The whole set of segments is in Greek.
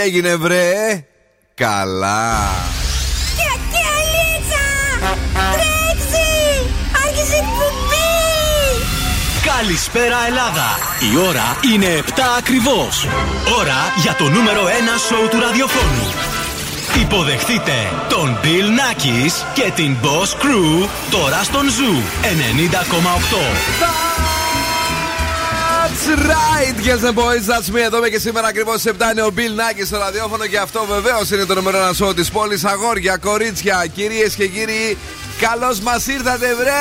έγινε βρε Καλά Καλησπέρα Ελλάδα! Η ώρα είναι 7 ακριβώς. Ώρα για το νούμερο 1 σοου του ραδιοφώνου. Υποδεχτείτε τον Bill Nackis και την Boss Crew τώρα στον Zoo 90,8. That's right, yes and boys, that's me. Εδώ είμαι και σήμερα ακριβώς στις 7 είναι ο Bill Nackis στο ραδιόφωνο και αυτό βεβαίως είναι το νούμερο 1 σοου της πόλης. Αγόρια, κορίτσια, κυρίες και κύριοι, καλώς μας ήρθατε, βρε!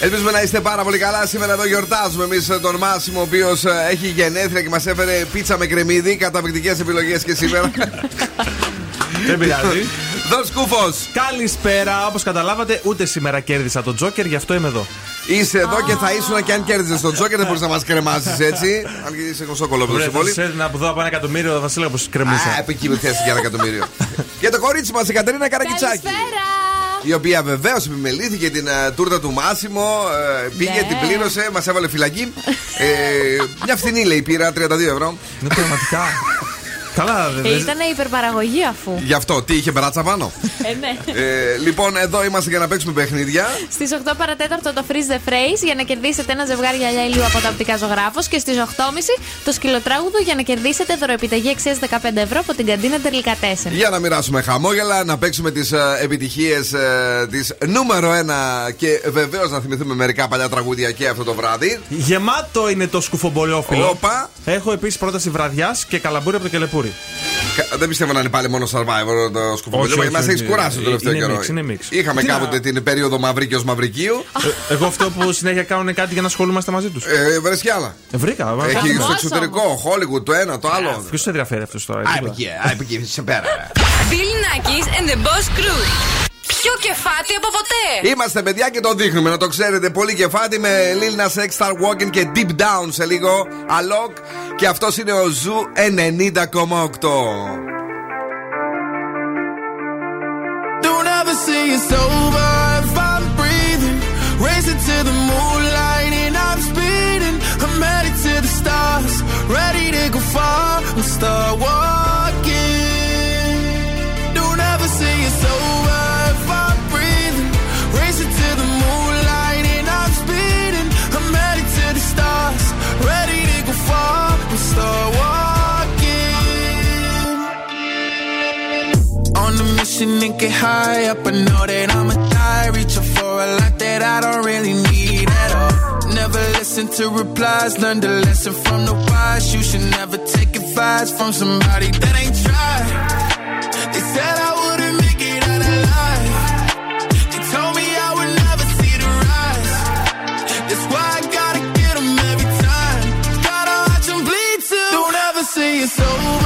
Ελπίζουμε να είστε πάρα πολύ καλά. Σήμερα εδώ γιορτάζουμε εμείς τον Μάσιμο, ο οποίος ε, έχει γενέθλια και μας έφερε πίτσα με κρεμμύδι. Καταπληκτικές επιλογές και σήμερα. Δεν πειράζει. Δον Σκούφο. Καλησπέρα. Όπως καταλάβατε, ούτε σήμερα κέρδισα τον Τζόκερ, γι' αυτό είμαι εδώ. Είσαι εδώ και θα ήσουν και αν κέρδιζες τον Τζόκερ, δεν μπορείς να μας κρεμάσεις έτσι. Αν και είσαι κολόπεδο Βρε, στην πόλη. θα να από εδώ από ένα εκατομμύριο, θα σα έλεγα πως Α, κρεμούσα. από εκεί με θέσει για ένα εκατομμύριο. Και το κορίτσι μας, η Κατερίνα Καρακιτσάκη. Η οποία βεβαίως επιμελήθηκε την ε, τούρτα του Μάσιμο, ε, πήγε, Ναι. την πλήρωσε, μας έβαλε φυλακή. Ε, μια φθηνή λέει πήρα, 32 ευρώ. Ναι, πραγματικά. Καλά, δεν. Ε, Ήταν υπερπαραγωγή αφού. Γι' αυτό, τι είχε μπράτσα πάνω; Ε, ναι. ε, λοιπόν, εδώ είμαστε για να παίξουμε παιχνίδια. Στις 8 παρατέταρτο το Freeze the Phrase για να κερδίσετε ένα ζευγάρι γυαλιά ηλίου από τα οπτικά ζωγράφος και στις 8.30 το σκυλοτράγουδο για να κερδίσετε δωροεπιταγή αξίας 15 ευρώ από την καντίνα Τερλικά 4. Για να μοιράσουμε χαμόγελα, να παίξουμε τις επιτυχίες τη νούμερο 1 και βεβαίως να θυμηθούμε μερικά παλιά τραγούδια και αυτό το βράδυ. Γεμάτο είναι το σκουφομπολιόφιλο. Όπα. Έχω επίσης πρόταση βραδιάς και καλαμπούρι από το κελεπούρι. Κα- Δεν πιστεύω να είναι πάλι μόνο survivor το σκουφοβολιό. Όχι, όχι, Μα έχεις όχι. κουράσει το τελευταίο Είναι καιρό. mix, είναι mix. Είχαμε Τι να- κάποτε την περίοδο Μαυρίκιο Μαυρικίου. Ε, Εγώ αυτό που συνέχεια κάνουν κάτι για να ασχολούμαστε μαζί τους. Ε, Βρες κι άλλα. Βρήκα. Έχει Χαμός στο εξωτερικό, Hollywood το ένα, το άλλο. Ποιος σε ενδιαφέρει αυτός τώρα. Α, τίποτα. επικεί, α, επικεί, σε πέρα. Bill Nackis and the Boss Crew. Πιο κεφάτι από ποτέ. Είμαστε παιδιά και το δείχνουμε, να το ξέρετε. Πολύ κεφάτι με Lil Nas X, Star Walking και Deep Down σε λίγο. Alok και αυτός είναι ο Ζου 90,8. Star Wars. Start walking. On a mission and get high up. I know that I'ma die. Reaching for a lot that I don't really need at all. Never listen to replies. Learn the lesson from the wise. You should never take advice from somebody that ain't tried. They said I say it's over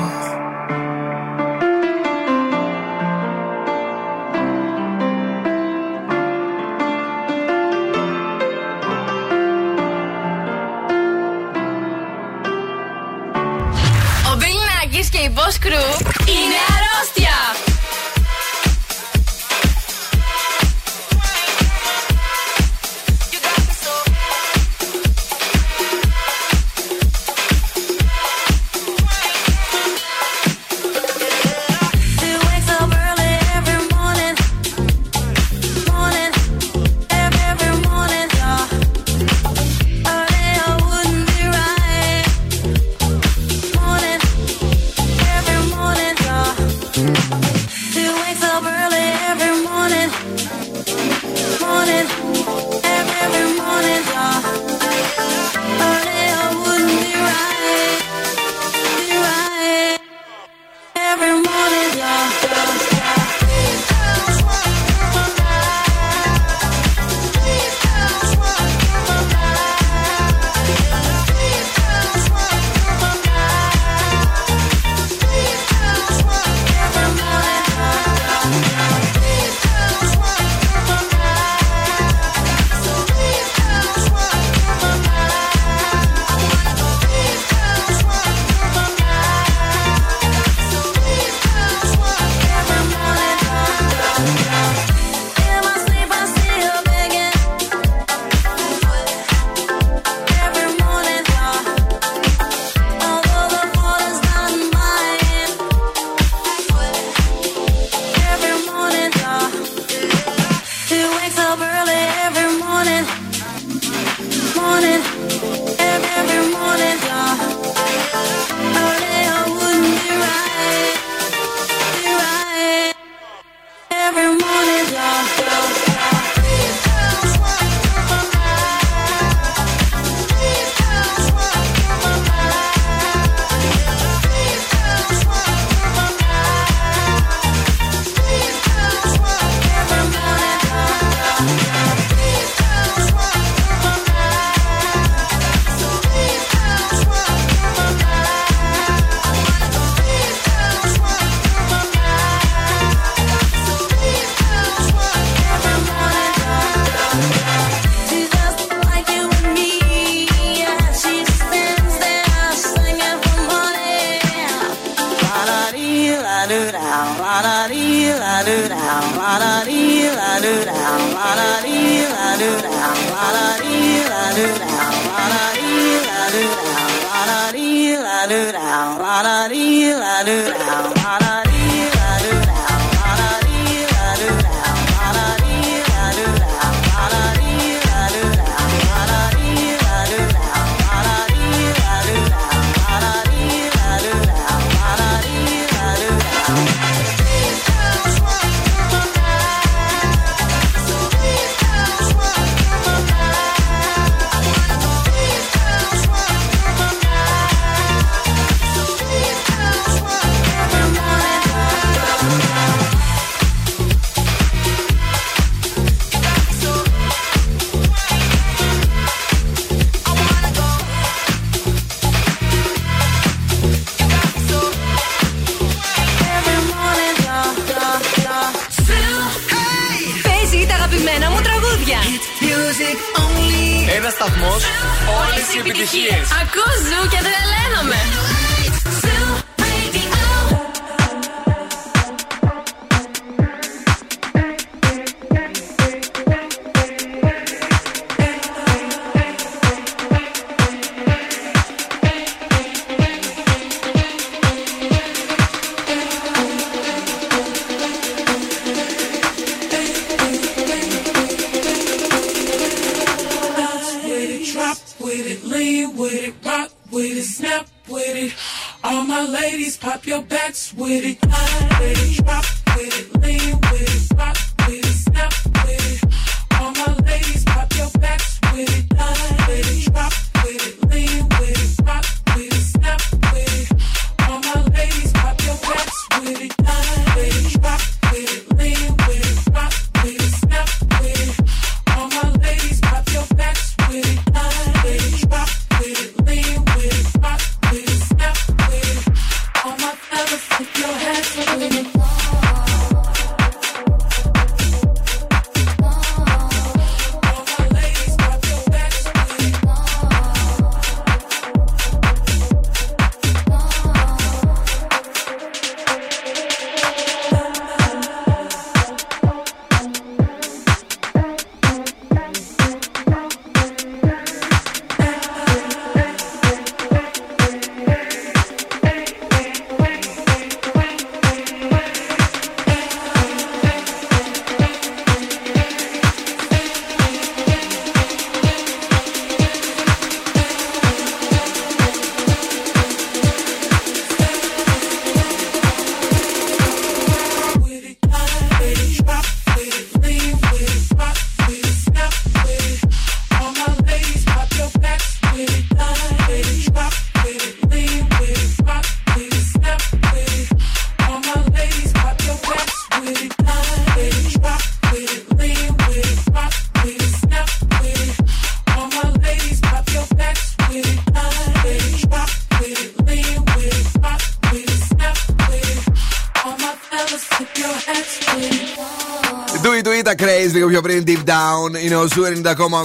Είναι ο Zoo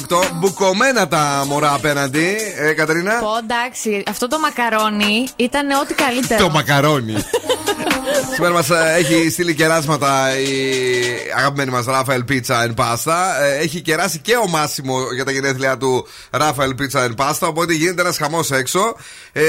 90,8. Μπουκωμένα τα μωρά απέναντι. Ε, Κατερίνα; Πω εντάξει, αυτό το μακαρόνι ήταν ό,τι καλύτερο. Το μακαρόνι. Σήμερα μας έχει στείλει κεράσματα η αγαπημένη μας Ράφαελ Pizza and Pasta. Ε, Έχει κεράσει και ο Μάσιμο για τα γενέθλιά του Ράφαελ Pizza and Pasta. Οπότε γίνεται ένας χαμός έξω. Ε,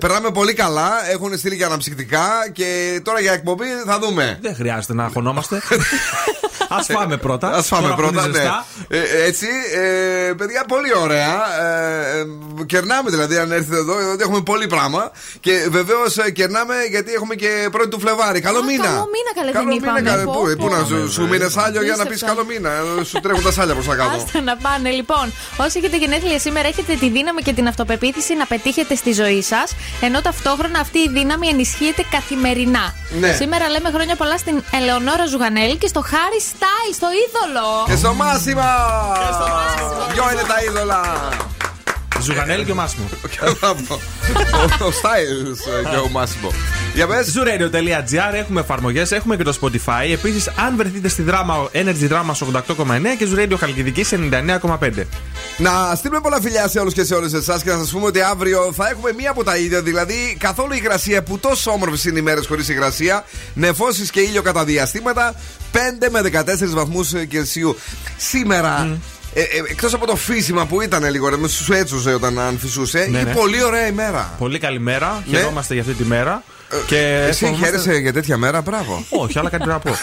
περνάμε πολύ καλά. Έχουν στείλει και αναψυκτικά. Και τώρα για εκπομπή θα δούμε. Δεν χρειάζεται να αγχωνόμαστε. Α φάμε πρώτα. Α φάμε Τώρα που είναι πρώτα, ναι. ζεστά. Ε, έτσι, ε, παιδιά, πολύ ωραία. Ε, ε, κερνάμε δηλαδή, αν έρθετε εδώ, γιατί έχουμε πολύ πράγμα. Και βεβαίως κερνάμε γιατί έχουμε και πρώτη του Φλεβάρι. Καλό Α, μήνα. καλό μήνα, καλέ, δεν μήνα, είπαμε. καλέ. Πω, Πού, πού; πω. να σου, σου μείνε σάλιο για να πεις Απίστευτο. καλό μήνα. Ε, Σου τρέχουν τα σάλια προς τα κάτω. Άστα να πάνε. Λοιπόν, όσοι έχετε γενέθλια σήμερα, έχετε τη δύναμη και την αυτοπεποίθηση να πετύχετε στη ζωή σας, ενώ ταυτόχρονα αυτή η δύναμη ενισχύεται καθημερινά. Ναι. Σήμερα λέμε χρόνια πολλά στην Ελεονόρα Ζουγανέλη και στο Χάρι Στάιλ, στο είδωλο. Και στο Μάσιμα! Ποιο είναι τα είδωλα! Ζουγανέλη και ο Μάσιμο. Μπράβο. Ο Styles και ο Μάσιμο. Για πες. Zuradio.gr έχουμε εφαρμογές, έχουμε και το Spotify. Επίσης, αν βρεθείτε στη δράμα Energy Drama 88,9 και Zuradio Χαλκιδική 99,5. Να στείλουμε πολλά φιλιά σε όλους και σε όλες εσάς και να σας πούμε ότι αύριο θα έχουμε μία από τα ίδια. Δηλαδή, καθόλου υγρασία που τόσο όμορφες είναι οι μέρες χωρίς υγρασία. Νεφώσεις και ήλιο κατά διαστήματα. 5 με 14 βαθμούς Κελσίου. Σήμερα. Ε, ε, Εκτός από το φύσιμα που ήταν λίγο, ρε, μες σου έτσουζε όταν αν φυσούσε, Ναι, είναι ναι. πολύ ωραία ημέρα. Πολύ καλή μέρα. Ναι. Χαιρόμαστε για αυτή τη μέρα. Και Εσύ εύχομαστε- χαίρεσαι για τέτοια μέρα, μπράβο. Όχι, αλλά κάτι πρέπει να πω.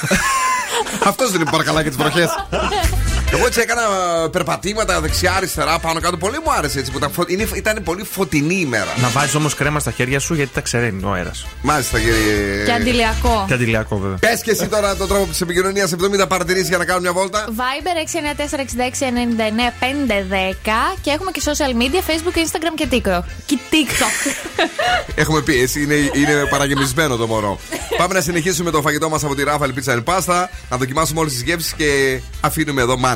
Αυτός δεν είναι παρακαλά και τις βροχές. Εγώ έτσι έκανα ε, περπατήματα δεξιά-αριστερά, πάνω κάτω. Πολύ μου άρεσε έτσι που ήταν, φω... είναι, ήταν πολύ φωτεινή ημέρα. να βάζεις όμως κρέμα στα χέρια σου γιατί τα ξεραίνει ο αέρας. Μάλιστα, κύριε. Και αντιλιακό. Και αντιλιακό βέβαια. Πες και εσύ τώρα τον τρόπο της επικοινωνίας 70 παρατηρήσεις για να κάνουμε μια βόλτα. Viber 694-6699-510 και έχουμε και social media, Facebook, Instagram και TikTok. Και TikTok. Έχουμε πει, εσύ είναι, είναι παραγεμισμένο το μωρό. Πάμε να συνεχίσουμε το φαγητό μας από τη Rafael Pizza and Pasta, να δοκιμάσουμε όλες τις γεύσει και αφήνουμε εδώ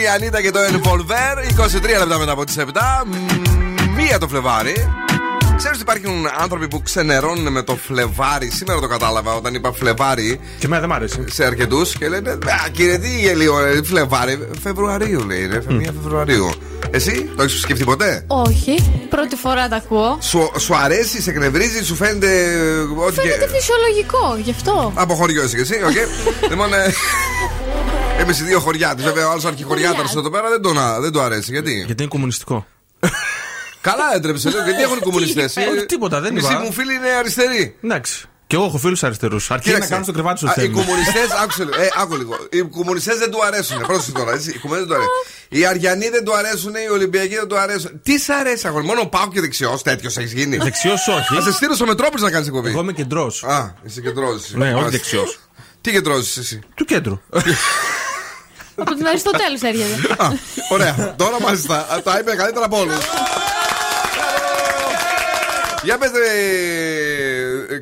η Ανίτα και το Envolver. 23 λεπτά μετά από τις 7. Μ, Μία το Φλεβάρι. Ξέρεις ότι υπάρχουν άνθρωποι που ξενερώνουν με το Φλεβάρι. Σήμερα το κατάλαβα όταν είπα Φλεβάρι. Και εμένα δεν μ' άρεσε. Σε αρκετούς και λένε Α, κύριε, τι γελίο, ε, Φλεβάρι. Φεβρουαρίου λέει, είναι. Μία Φεβρουαρίου. Εσύ το έχεις σκεφτεί ποτέ; Όχι, πρώτη φορά τα ακούω. Σου, σου αρέσει, σε εκνευρίζει, σου φαίνεται. ε, Ό,τι και. Φαίνεται φυσιολογικό, γι' αυτό. Από χωριό είσαι και εσύ, οκ. λοιπόν, ε, Εμείς οι δύο χωριάτε. Βέβαια, ο άλλος αρχιχωριάταρο εδώ πέρα δεν, τον, α- δεν του αρέσει. Γιατί; Γιατί είναι κομμουνιστικό. Καλά έτρεψε, λέω, γιατί έχουν οι κομμουνιστές. Όχι, τίποτα, δεν Μισή είπα. μου φίλοι είναι αριστεροί. Εντάξει. Και εγώ έχω φίλους αριστερούς. Αρκεί να κάνουν στο κρεβάτι σου Α, Οι θέλουν. κομμουνιστές, άκουσε λίγο. Ε, άκου λίγο. Οι κομμουνιστές δεν του αρέσουν. Πρόσεχε τώρα, έτσι. Οι κομμουνιστές δεν του αρέσουν. Οι Αριανοί δεν του αρέσουν, οι Ολυμπιακοί δεν του αρέσουν. Τι σ' αρέσει, αγόρι. Μόνο πάω και δεξιός, τέτοιος έχεις γίνει. Δεξιός όχι. Θα σε στείλω στο Μετρόπολη να κάνεις εκπομπή. Εγώ είμαι κεντρός. Α, είσαι κεντρός. Ναι, όχι δεξιός. Τι κεντρός εσύ; Του κέντρου. Από την Αριστοτέλους έρχεται. Α, Ωραία. Τώρα μάλιστα α, τα είπε καλύτερα από όλους. Για πες ε,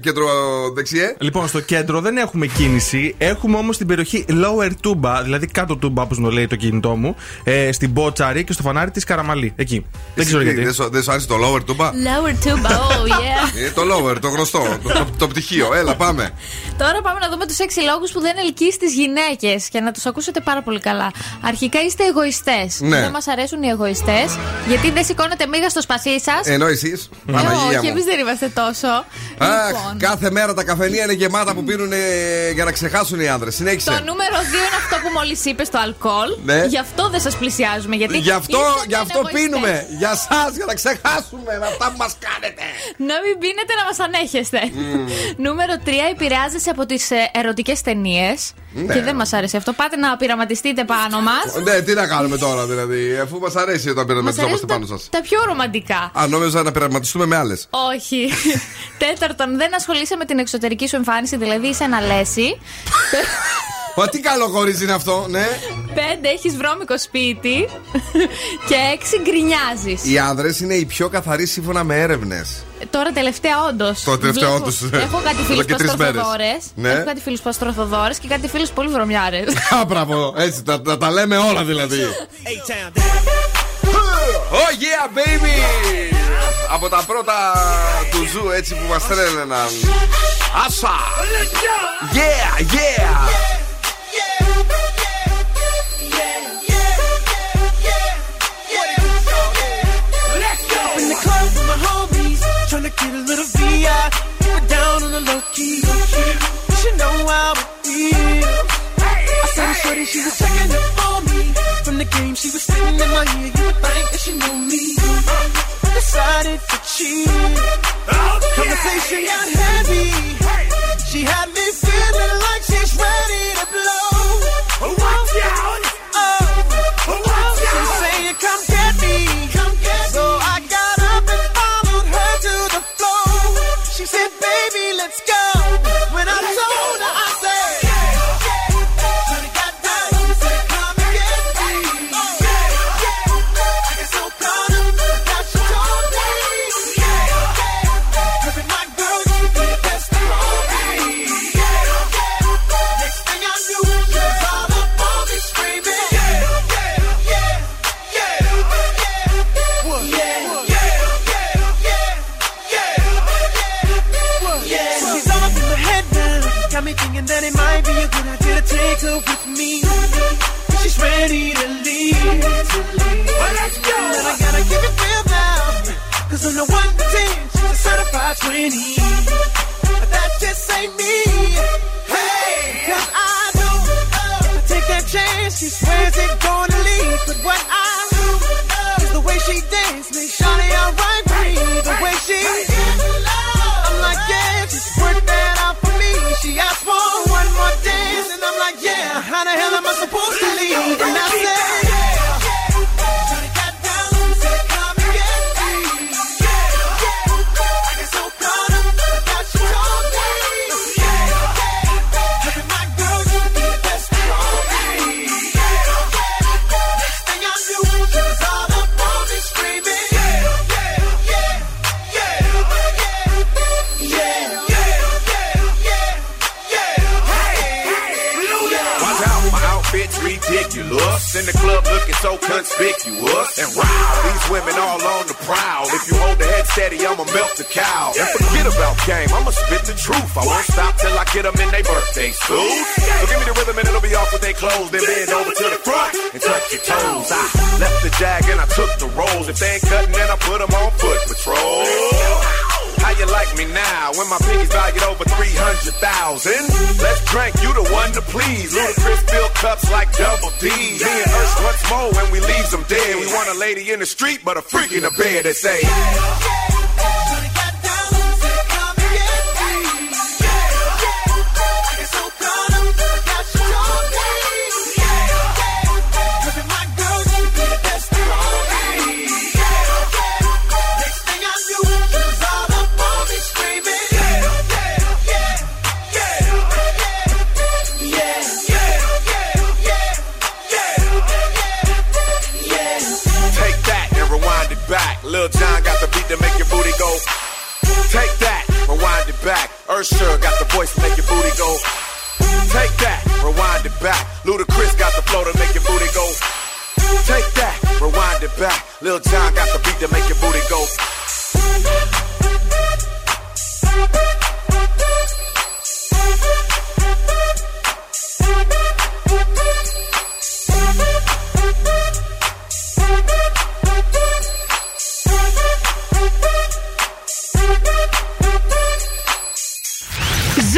κέντρο δεξιέ. Λοιπόν, στο κέντρο δεν έχουμε κίνηση. Έχουμε όμως την περιοχή Lower Tuba, δηλαδή κάτω Τούμπα, όπως μου λέει το κινητό μου, ε, στην Μπότσαρη και στο φανάρι της Καραμαλή. Εκεί. Δεν ξέρω γιατί. Δεν σου, δεν σου άρεσε το lower τούμπα. Lower tuba, oh yeah. Ε, το lower, το γνωστό. το, το, το πτυχίο. Έλα, πάμε. Τώρα πάμε να δούμε τους 6 λόγους που δεν ελκύει τι γυναίκες και να τους ακούσετε πάρα πολύ καλά. Αρχικά είστε εγωιστές. Ναι. Δεν μας αρέσουν οι εγωιστές, γιατί δεν σηκώνετε μίγα στο σπασί σας. Ενώ εσεί. Ε, Παναγία όχι, μου. εμείς δεν είμαστε τόσο. Αχ, Λοιπόν, κάθε μέρα τα καφενεία είναι γεμάτα που πίνουν ε, για να ξεχάσουν οι άνδρες. το Συνέχισε. νούμερο 2 είναι αυτό που μόλις είπες, το αλκοόλ. Ναι. Γι' αυτό δεν σας πλησιάζουμε. Γιατί Γι' αυτό, ήσασταν γι αυτό εγωιστές. πίνουμε. Για εσά, για να ξεχάσουμε με αυτά που μας κάνετε. Να μην πίνετε να μας ανέχεστε. Νούμερο 3. Επηρεάζεσαι από τις ερωτικές ταινίες. Ναι. Και δεν μας άρεσε αυτό. Πάτε να πειραματιστείτε πάνω μας. Ναι, τι να κάνουμε τώρα δηλαδή, αφού μας αρέσει όταν πειραματιζόμαστε πάνω σας. τα πιο ρομαντικά. Α, νόμιζα να πειραματιστούμε με άλλες. Όχι. Τέταρτον, δεν ασχολείσαι με την εξωτερική σου εμφάνιση, δηλαδή είσαι ένα λέση. Μα τι καλό χωρίς είναι αυτό, ναι. Πέντε, έχεις βρώμικο σπίτι. Και έξι, γκρινιάζεις. Οι άνδρες είναι οι πιο καθαροί σύμφωνα με έρευνες. Τώρα τελευταία, όντως. Το τελευταίο όντως, ναι. Έχω κάτι Εδώ φίλους και τρεις μέρες. παστροφοδόρε. Ναι. Έχω κάτι φίλους παστροφοδόρες και κάτι φίλους πολύ βρωμιάρε. Α, μπράβο, έτσι, τα, τα, τα λέμε όλα δηλαδή. Oh yeah, baby! Από τα πρώτα του ζου έτσι που μας τρέλαιναν. Άσα! Yeah, yeah! In the club with my homies, tryna get a little VI. We're down on the low key. You should know how it feels. I saw the shorty, she was checking up on me. From the game, she was sitting in my ear. You would think that she knew me. Decided to cheat. Conversation got heavy. She had me feeling like she's ready to blow. here to say.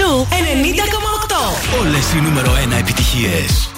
Ζου 90,8. Όλες οι νούμερο 1 επιτυχίες.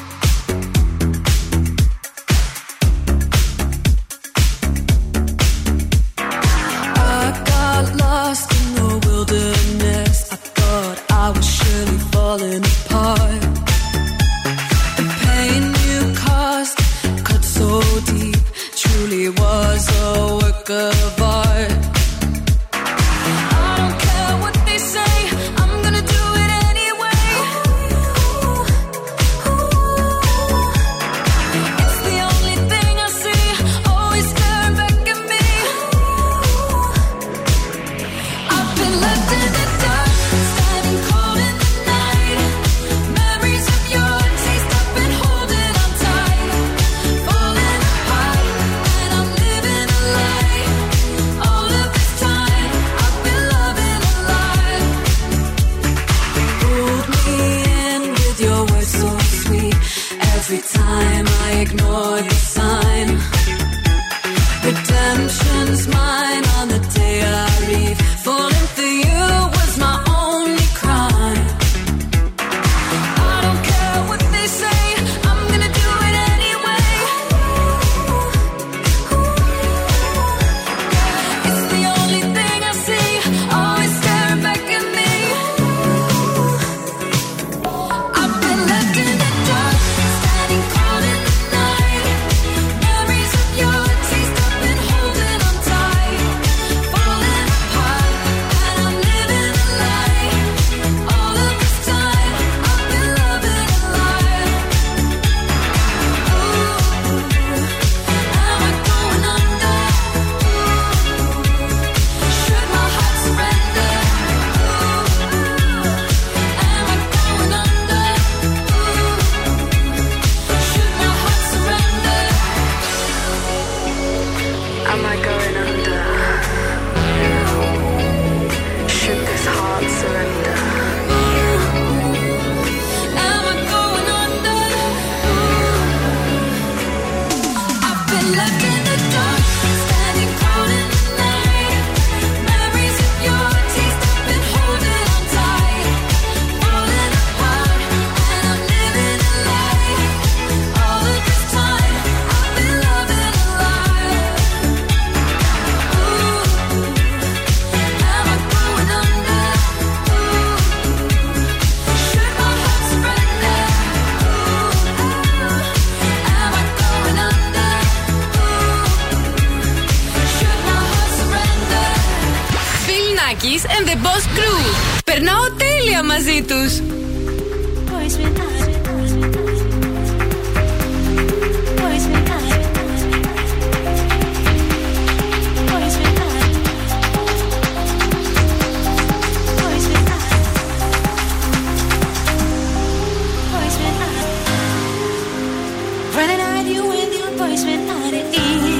You with your voice without it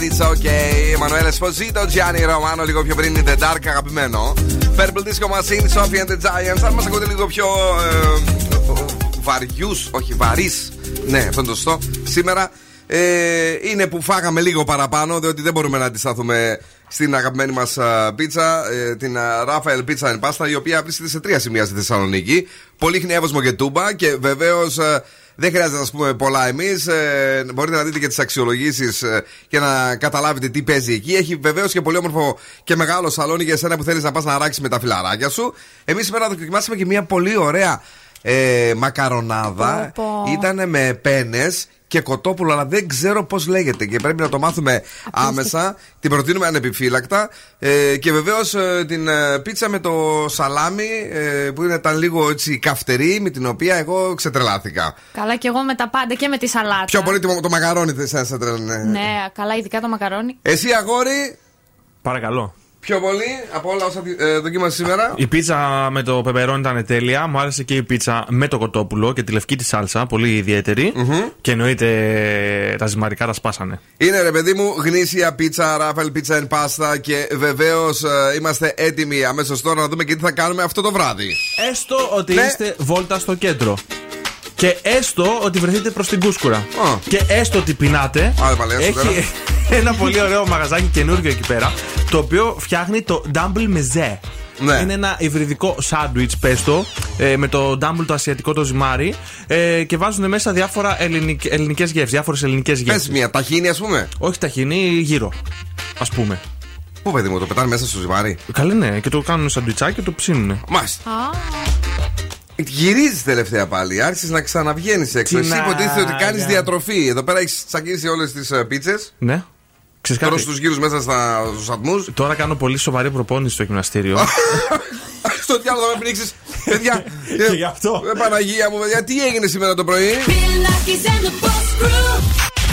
not right, but it's okay. Μανουέλ Esposito, Gianni Romano, λίγο πιο πριν είναι The Dark, αγαπημένο. Purple Disco Machine, Sophie and the Giants. Αν μας ακούτε λίγο πιο ε, βαριούς, όχι βαρύς. Ναι, αυτό είναι το σωστό. Σήμερα ε, είναι που φάγαμε λίγο παραπάνω, διότι δεν μπορούμε να αντισταθούμε στην αγαπημένη μας πίτσα, ε, την Rafael Pizza and Pasta, η οποία βρίσκεται σε τρία σημεία στη Θεσσαλονίκη. Πολύ χνεύωσμο και τούμπα και βεβαίως. Δεν χρειάζεται να σας πούμε πολλά εμείς. μπορείτε να δείτε και τις αξιολογήσεις και να καταλάβετε τι παίζει εκεί. Έχει βεβαίως και πολύ όμορφο και μεγάλο σαλόνι για εσένα που θέλεις να πας να ράξεις με τα φιλαράκια σου. Εμείς σήμερα δοκιμάσαμε και μια πολύ ωραία ε, μακαρονάδα. Πω, πω. Ήταν με πένες και κοτόπουλο, αλλά δεν ξέρω πώς λέγεται και πρέπει να το μάθουμε άμεσα. Την προτείνουμε ανεπιφύλακτα. Ε, και βεβαίως την ε, πίτσα με το σαλάμι ε, που ήταν λίγο έτσι καυτερή, με την οποία εγώ ξετρελάθηκα. Καλά και εγώ με τα πάντα και με τη σαλάτα. Πιο πολύ το, το μαγαρόνι θε να σε τρελανε. Ναι, καλά, ειδικά το μακαρόνι. Εσύ αγόρι, Παρακαλώ. Πιο πολύ από όλα όσα ε, δοκίμασε σήμερα. Η πίτσα με το πεπερόνι ήταν τέλεια. Μου άρεσε και η πίτσα με το κοτόπουλο και τη λευκή της σάλσα. Πολύ ιδιαίτερη. Και εννοείται τα ζυμαρικά τα σπάσανε. Είναι ρε παιδί μου γνήσια πίτσα, ράφελ πίτσα and pasta και βεβαίως είμαστε έτοιμοι αμέσως τώρα να δούμε και τι θα κάνουμε αυτό το βράδυ. Έστω ότι Ναι. είστε βόλτα στο κέντρο. Και έστω ότι βρεθείτε προς την Κούσκουρα. Και έστω ότι πεινάτε. Άντε πάλι, έστω τώρα. Έχει ένα πολύ ωραίο μαγαζάκι καινούργιο εκεί πέρα. Το οποίο φτιάχνει το Double Meze. Ναι. Είναι ένα υβριδικό σάντουιτς, πες το, ε, με το double το ασιατικό το ζυμάρι ε, και βάζουν μέσα διάφορα ελληνικές γεύσεις, διάφορες ελληνικές Πες γεύσεις. μία, ταχίνι ας πούμε; Όχι ταχυνή, γύρω. Α πούμε. Πού παιδί μου, το πετάνε μέσα στο ζυμάρι; Καλή ναι, και το κάνουν σαντουιτσάκι και το ψήνουν. Μάλιστα. Γυρίζεις τελευταία πάλι. Άρχισες να ξαναβγαίνεις έξω. Τι Εσύ να- υποτίθεται ότι κάνεις για- διατροφή. Εδώ πέρα έχεις τσακίσει όλες τις πίτσες. Ναι. Ξέρεις Τώρα κάτι, στους γύρους μέσα στους ατμούς. τώρα κάνω πολύ σοβαρή προπόνηση στο γυμναστήριο. Στο τι άλλο θα με πνίξεις. Παιδιά. Και γι' αυτό. Ε, Παναγία μου, παιδιά, τι έγινε σήμερα το πρωί; Bill Nackis and the Boss Crew.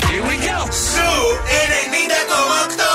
Here we go. Σου 90,8.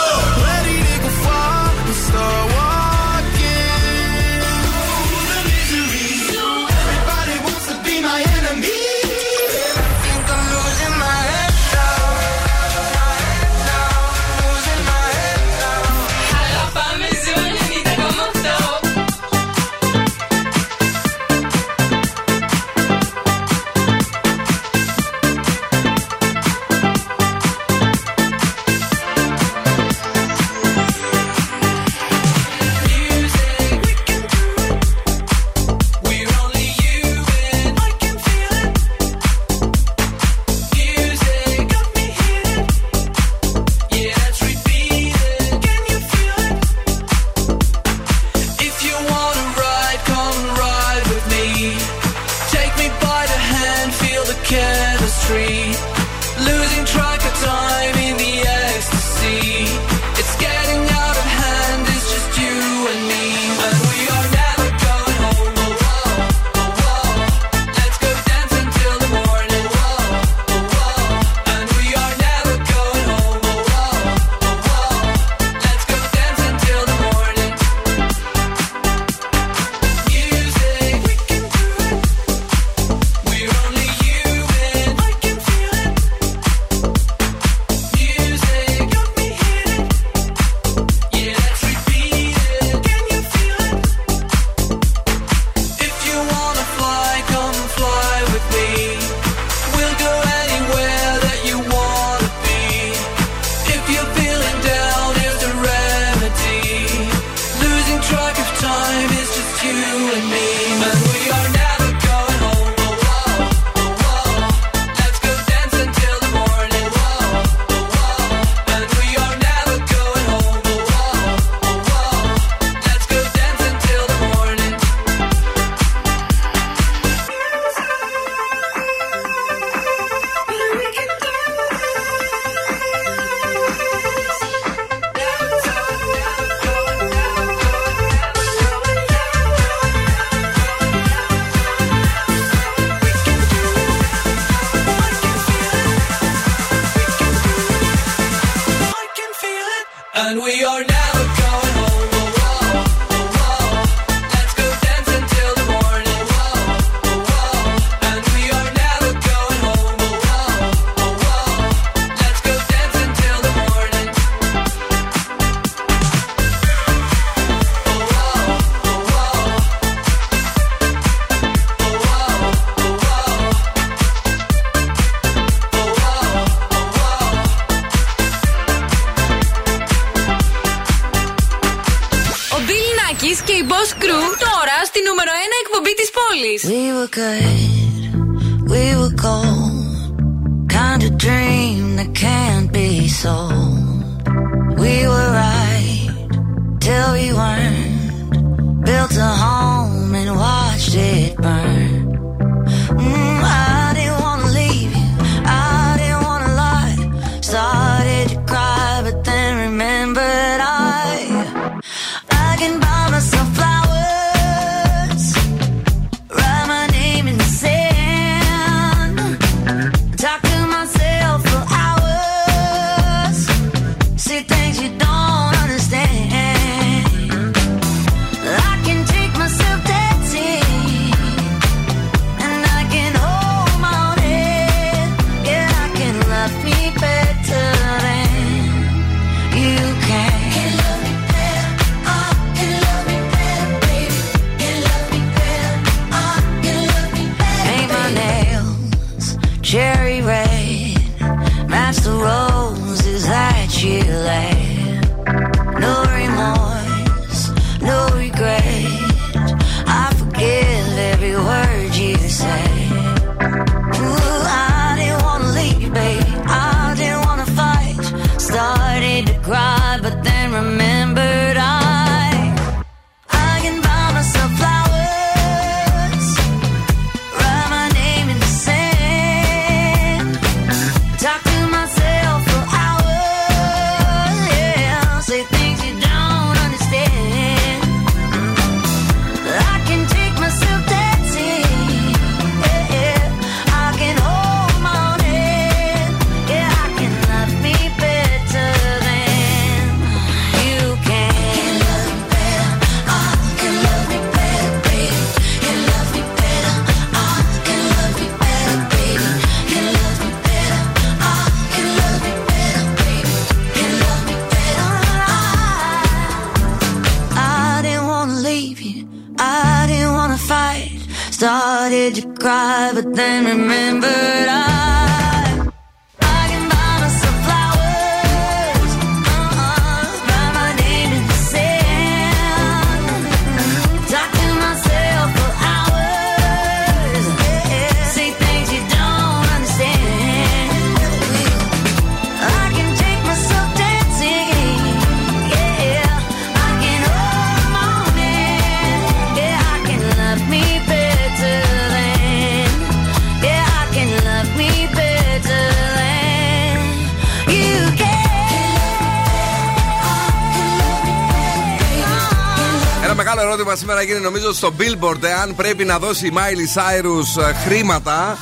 Σήμερα γίνεται νομίζω στο Billboard εάν πρέπει να δώσει η Miley Cyrus ε, χρήματα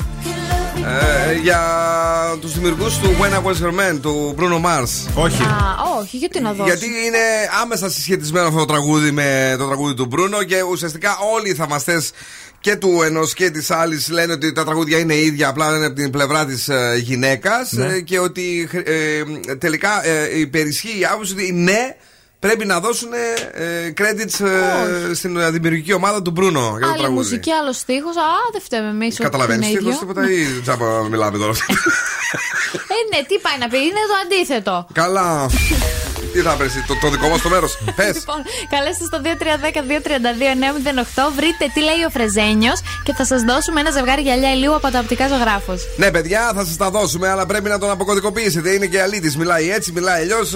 ε, για τους δημιουργούς του When I Was Her Man του Bruno Mars. Όχι. Α, όχι, γιατί να δώσω. Γιατί είναι άμεσα συσχετισμένο αυτό το τραγούδι με το τραγούδι του Μπρούνο και ουσιαστικά όλοι οι θαυμαστές και του ενός και της άλλης λένε ότι τα τραγούδια είναι ίδια, απλά είναι από την πλευρά της γυναίκας Ναι. και ότι ε, τελικά ε, υπερισχύει η άποψη ότι ναι, πρέπει να δώσουν ε, credits ε, στην δημιουργική ομάδα του Μπρούνο για το Άλλη τραγούδι. μουσική, άλλο στίχος. Α, δεν φταίμε εμείς. Καταλαβαίνεις ίδιο. τι τίποτα ή τζάμπα μιλάμε τώρα. Ε, ναι, τι πάει να πει, είναι το αντίθετο. Καλά. Τι θα βρει, το, το δικό μας το μέρος. Πες. Λοιπόν, καλέστε στο 2310-232-908. Βρείτε τι λέει ο Φρεζένιος και θα σας δώσουμε ένα ζευγάρι γυαλιά ηλίου από τα οπτικά ζωγράφους. Ναι, παιδιά, θα σας τα δώσουμε, αλλά πρέπει να τον αποκωδικοποιήσετε. Είναι και αλήτης. Μιλάει έτσι, μιλάει αλλιώς.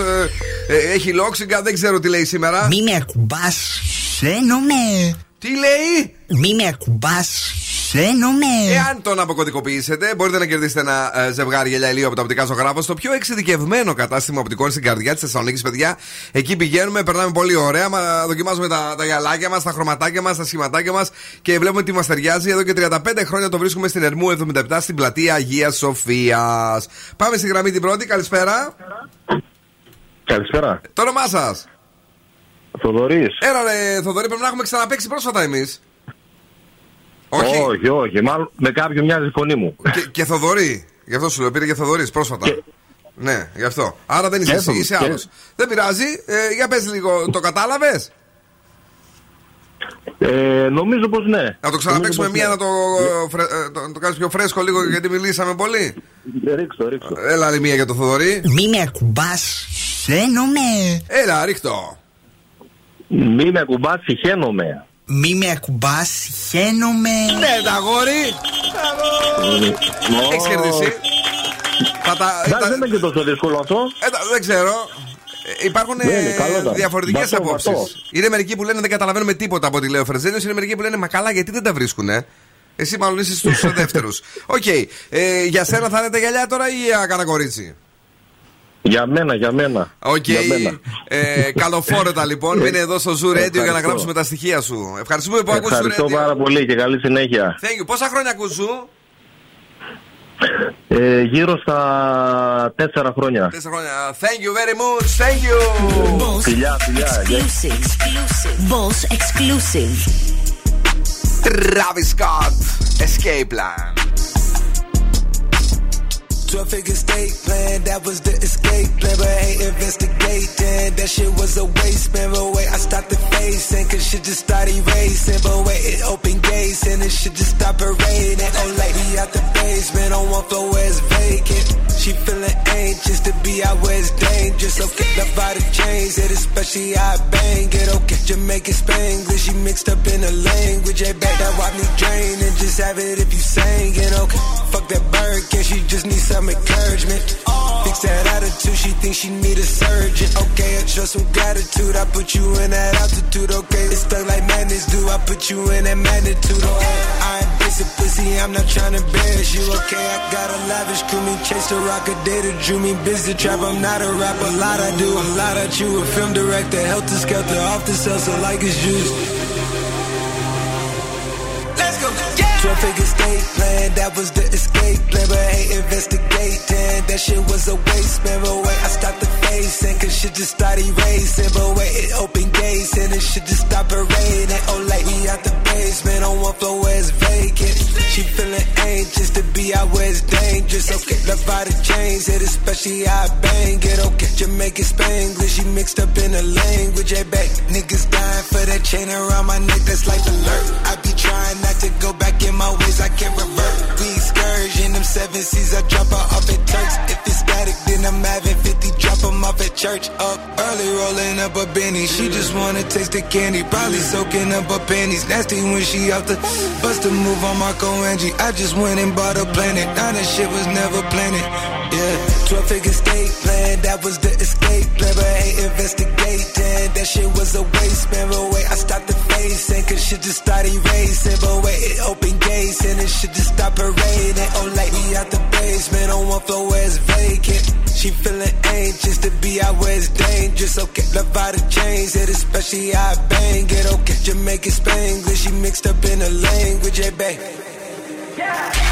έχει λόξιγκα, δεν ξέρω τι λέει σήμερα. Μη με ακουμπάς, σένομαι. Τι λέει; Μη με ακουμπάς, σένομαι. Εάν τον αποκωδικοποιήσετε, μπορείτε να κερδίσετε ένα ε, ζευγάρι γυαλιά ηλίου από τα οπτικά ζωγράφο στο πιο εξειδικευμένο κατάστημα οπτικών στην καρδιά της Θεσσαλονίκης, παιδιά. Εκεί πηγαίνουμε, περνάμε πολύ ωραία. Μα, δοκιμάζουμε τα, τα γυαλάκια μας, τα χρωματάκια μας, τα σχηματάκια μας και βλέπουμε τι μας ταιριάζει. Εδώ και 35 χρόνια το βρίσκουμε στην Ερμού 77 στην πλατεία Αγίας Σοφίας. Πάμε στη γραμμή την πρώτη. Καλησπέρα. Καλησπέρα. Το όνομά σας; Θοδωρής. Έλα, ρε, Θοδωρή, πρέπει να έχουμε ξαναπέξει πρόσφατα εμείς. Όχι. όχι, όχι. Μάλλον με κάποιον μοιάζει η φωνή μου. Και, και Θοδωρή. Γι' αυτό σου λέω, πήρε και Θοδωρής πρόσφατα. Ναι, γι' αυτό. Άρα δεν είσαι Και εσύ, Θο- είσαι και- άλλος. Δεν πειράζει. Ε, για πες λίγο, το κατάλαβες; Ε, νομίζω πως ναι. Να το ξαναπέξουμε Νομίζω μία πως να ναι. το, φρε, ε, το, να το κάνεις πιο φρέσκο λίγο γιατί μιλήσαμε πολύ. Ρίξω, ρίξω. Έλα άλλη μία για το Θοδωρή. Μη με ακουμπάς, σένομαι. Έλα, ρίχτω. Μη με ακουμπάς, συχαίνομαι. Μη με ακουμπάς, χαίνομαι. Ναι, τα αγόρι. Έχεις κερδίσει. Θα τα- Εντάξει, τα- δεν είναι και τόσο δύσκολο αυτό. Ε, τα- δεν ξέρω. Ε, Υπάρχουν Ναι, ναι, καλό ήταν. διαφορετικές Βατό, απόψεις. βατό. Είναι μερικοί που λένε δεν καταλαβαίνουμε τίποτα από ό,τι λέει ο Φρεζένιο. Είναι μερικοί που λένε Μα καλά, γιατί δεν τα βρίσκουνε. Εσύ μάλλον είσαι στους δεύτερους. Οκ. Ε, για σένα θα είναι τα γυαλιά τώρα ή για κανένα κορίτσι; Για μένα, για μένα. Οκ. Για μένα. Ε, καλοφόρετα λοιπόν. Μείνε εδώ στο Zoo Radio για να Ευχαριστώ. γράψουμε τα στοιχεία σου. Ευχαριστούμε που ακούς Zoo Ευχαριστώ Radio. πάρα πολύ και καλή συνέχεια. Thank you. Πόσα χρόνια ακούς Zoo? Ε, γύρω στα τέσσερα χρόνια. Τέσσερα χρόνια. Thank you very much. Thank you. Φιλιά, φιλιά. γεια. Exclusive. Boss exclusive. Travis Scott. Escape plan. 12 figure state plan, that was the escape plan. But ain't investigating, that shit was a waste, man. But wait, I stopped the facing, cause shit just started racing. But wait, it opened gates, and it shit just stopped raining. Oh, lady out the basement, on one floor where it's vacant. She feeling anxious to be out where it's dangerous. Okay, love out the chains, it especially I bang it. Oh, okay, Jamaican Spanglish, she mixed up in the language. Hey, back that wipe me drain, and just have it if you sang it. Okay, fuck that bird, can she just need some encouragement? Fix that attitude, she thinks she need a surgeon. Okay, I show some gratitude, I put you in that altitude. Okay, it's stuck like madness, do I put you in that magnitude? Okay, I ain't basic pussy, I'm not trying to embarrass you. Okay, I got a lavish crew, me chase the rock, a day to drew me busy trap. I'm not a rapper, a lot I do, a lot I chew. A film director, helter skelter, off the cells, so like it's juice. 12 figure state plan, that was the escape plan. But ain't investigating, that shit was a waste, man. But wait, I stopped the facing, cause shit just started racing. But wait, it opened gates, and it shit just stopped raining. Oh, like we out the basement on one floor where it's vacant. She feeling anxious to be out where it's dangerous. Okay, love out the chains, it especially I bang it. Okay, Jamaican Spanglish, she mixed up in the language. Hey, back niggas dying for that chain around my neck, that's life alert. I be trying not to go back in my ways, I can't revert. We scourge in them seven seas, I drop her off at Turks. If it's static, then I'm having 50, drop them off at church. Up early, rolling up a Benny. She just wanna taste the candy, probably soaking up her panties. Nasty when she out the bust a move on Marco Angie. I just went and bought a planet. Now that shit was never planted. Yeah, 12 figure state plan, that was the escape plan. But hey, investigating, that shit was a waste, man. But wait, I stopped the facing, cause shit just started racing. But wait, it opened gates, and it shit just stopped raining. Oh, like we out the basement on one floor where it's vacant. She feeling anxious to be out where it's dangerous. Okay, love out the chains, it especially I bang it. Okay, Jamaican Spanglish, she mixed up in the language. Hey, babe. Bill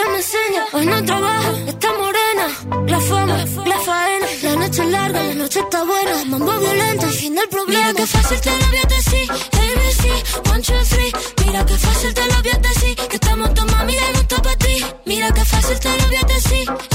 Ella me enseña. Hoy no trabaja, está morena. La fama, la faena. La noche es larga, la noche está buena. Mambo violento, el fin del problema. Mira que fácil te lo voy a decir. ABC, one, two, three. Mira que fácil te lo voy a decir. Que estamos tu mami no está para ti. Mira que fácil te lo voy a decir.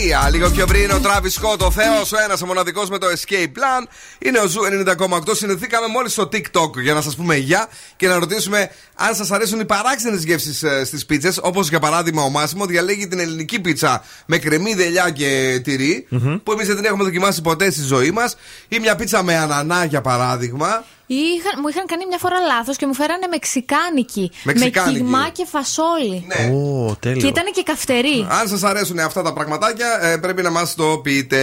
Ροζαλία. Λίγο πιο πριν ο Travis Scott, ο Θεός, ο ένας ο μοναδικός με το Escape Plan. Είναι ο Zoo 90,8. Συνδεθήκαμε μόλις στο TikTok για να σας πούμε γεια και να ρωτήσουμε αν σας αρέσουν οι παράξενες γεύσεις στις πίτσες. Όπως για παράδειγμα ο Μάσιμο διαλέγει την ελληνική πίτσα με κρεμμύδι, ελιά και τυρί Που εμείς δεν την έχουμε δοκιμάσει ποτέ στη ζωή μας. Ή μια πίτσα με ανανά για παράδειγμα. Είχαν, μου είχαν κάνει μια φορά λάθος και μου φέρανε μεξικάνικη. Μεξικάνικη. Με κιμά και φασόλι. Ω, τέλειο. Και ήταν και καυτερή. Αν σας αρέσουν αυτά τα πραγματάκια, ε, πρέπει να μας το πείτε.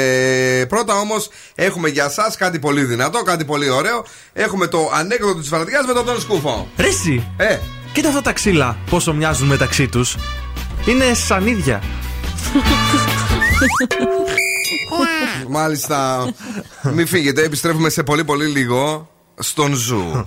Πρώτα όμως, έχουμε για εσάς κάτι πολύ δυνατό, κάτι πολύ ωραίο. Έχουμε το ανέκδοτο της βραδιάς με τον Τον Σκούφο. Ρε εσύ, Ε, κοίτα αυτά τα ξύλα πόσο μοιάζουν μεταξύ τους. Είναι σαν ίδια. μάλιστα. Μην φύγετε, επιστρέφουμε σε πολύ πολύ λίγο στον Zoo.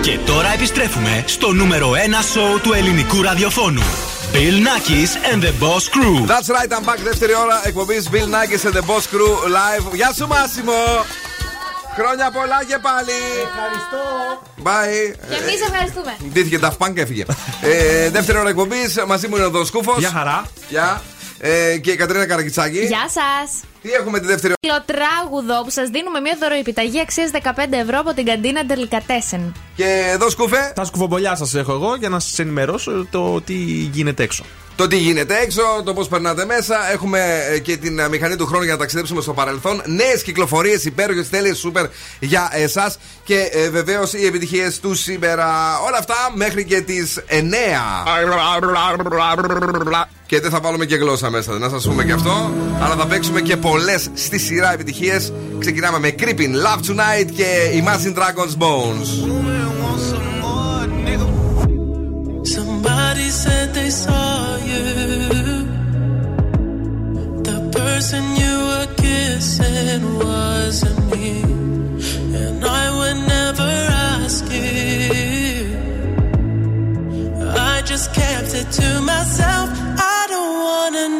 Και τώρα επιστρέφουμε στο νούμερο 1 σοου του ελληνικού ραδιοφώνου. Bill Nackis and the Boss Crew. That's right, I'm back. Δεύτερη ώρα εκπομπής Bill Nackis and the Boss Crew live. Γεια σου, Μάσιμο! Χρόνια πολλά και πάλι! Ευχαριστώ. Bye! Και εμείς ευχαριστούμε. Ντύθηκε τα Punk και έφυγε. ε, δεύτερη ώρα εκπομπής. Μαζί μου είναι ο Δον Σκούφο. Γεια χαρά. Γεια. Ε, και η Κατρίνα Καρακιτσάκη. Γεια σα. Τι έχουμε τη δεύτερη ώρα. Τράγουδο που σα δίνουμε μια δωροεπιταγή αξία 15 ευρώ από την καντίνα Ντελικατέσεν. Και εδώ σκούφε. Τα σκουφομπολιά σα έχω εγώ για να σα ενημερώσω το τι γίνεται έξω. Το τι γίνεται έξω, το πώ περνάτε μέσα. Έχουμε ε, και την ε, μηχανή του χρόνου για να ταξιδέψουμε στο παρελθόν. Νέε κυκλοφορίε, υπέροχε, τέλειε, σούπερ για εσά. Και ε, βεβαίω οι επιτυχίε του σήμερα. Όλα αυτά μέχρι και τι 9. Και δεν θα βάλουμε και γλώσσα μέσα, να σα πούμε και αυτό. Αλλά θα παίξουμε και πολλέ στη σειρά επιτυχίε. Ξεκινάμε με Creeping, Love Tonight και Imagine Dragons Bones. Somebody said they saw you. The person you were kissing wasn't me. And I would never ask you. I just kept it to myself. wanna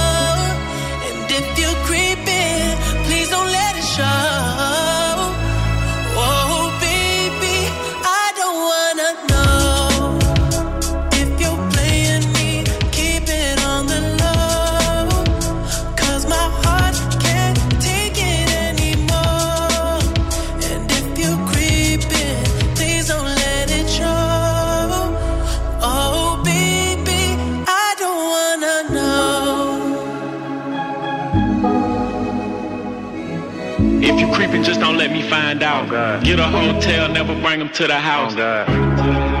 If you creeping, just don't let me find out. Oh Get a hotel, never bring them to the house. Oh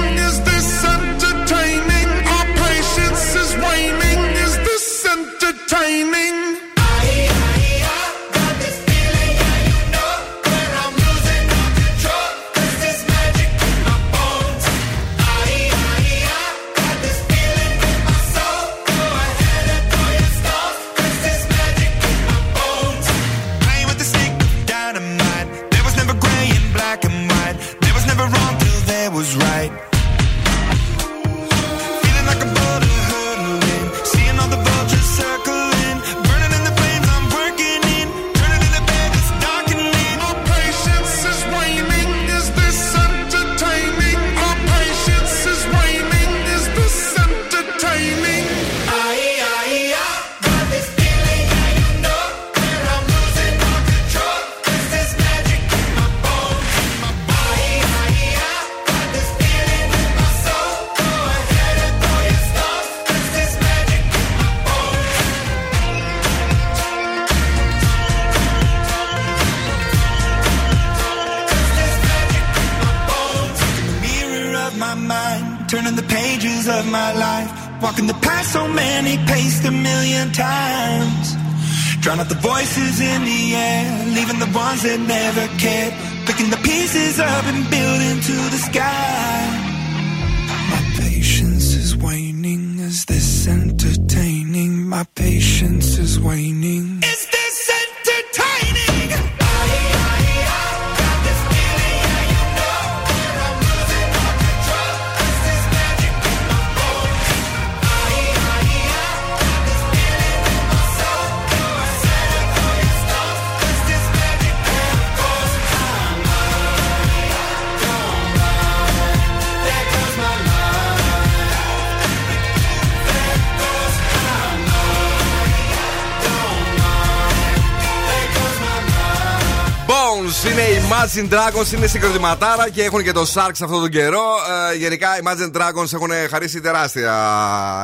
timing Imagine Dragons, είναι συγκροτηματάρα και έχουν και το Sharks αυτόν τον καιρό. Ε, γενικά οι Imagine Dragons έχουν χαρίσει τεράστια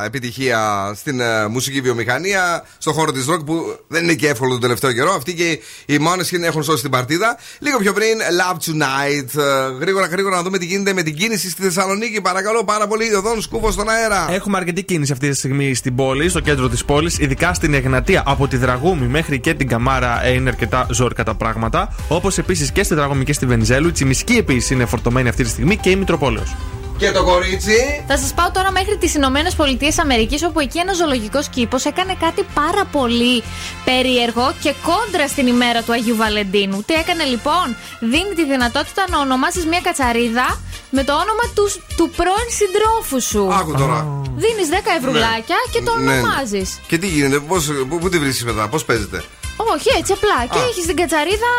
επιτυχία στην ε, μουσική βιομηχανία, στον χώρο της rock που δεν είναι και εύκολο τον τελευταίο καιρό. Αυτοί και οι Måneskin έχουν σώσει την παρτίδα. Λίγο πιο πριν, Love Tonight. Ε, γρήγορα, γρήγορα να δούμε τι γίνεται με την κίνηση στη Θεσσαλονίκη. Παρακαλώ πάρα πολύ, οδόν σκούφο στον αέρα. Έχουμε αρκετή κίνηση αυτή τη στιγμή στην πόλη, στο κέντρο της πόλης, ειδικά στην Εγνατία. Από τη Δραγούμη μέχρι και την Καμάρα ε, είναι αρκετά ζώρικα τα πράγματα. Όπως επίσης και στη Δραγούμη και στη Βενιζέλου. Η Τσιμισκή επίσης είναι φορτωμένη αυτή τη στιγμή και η Μητροπόλεως. Και το κορίτσι. Θα σας πάω τώρα μέχρι τις Ηνωμένες Πολιτείες Αμερικής, όπου εκεί ένας ζωολογικός κήπος έκανε κάτι πάρα πολύ περίεργο και κόντρα στην ημέρα του Αγίου Βαλεντίνου. Τι έκανε λοιπόν, δίνει τη δυνατότητα να ονομάσεις μια κατσαρίδα με το όνομα τους, του πρώην συντρόφου σου. Άκου τώρα. Δίνεις 10 ευρουλάκια και το Ναι. ονομάζεις. Και τι γίνεται, πώς, πού, πού τη βρίσκεις μετά, πώς παίζετε; Όχι, έτσι απλά. Και έχεις την κατσαρίδα,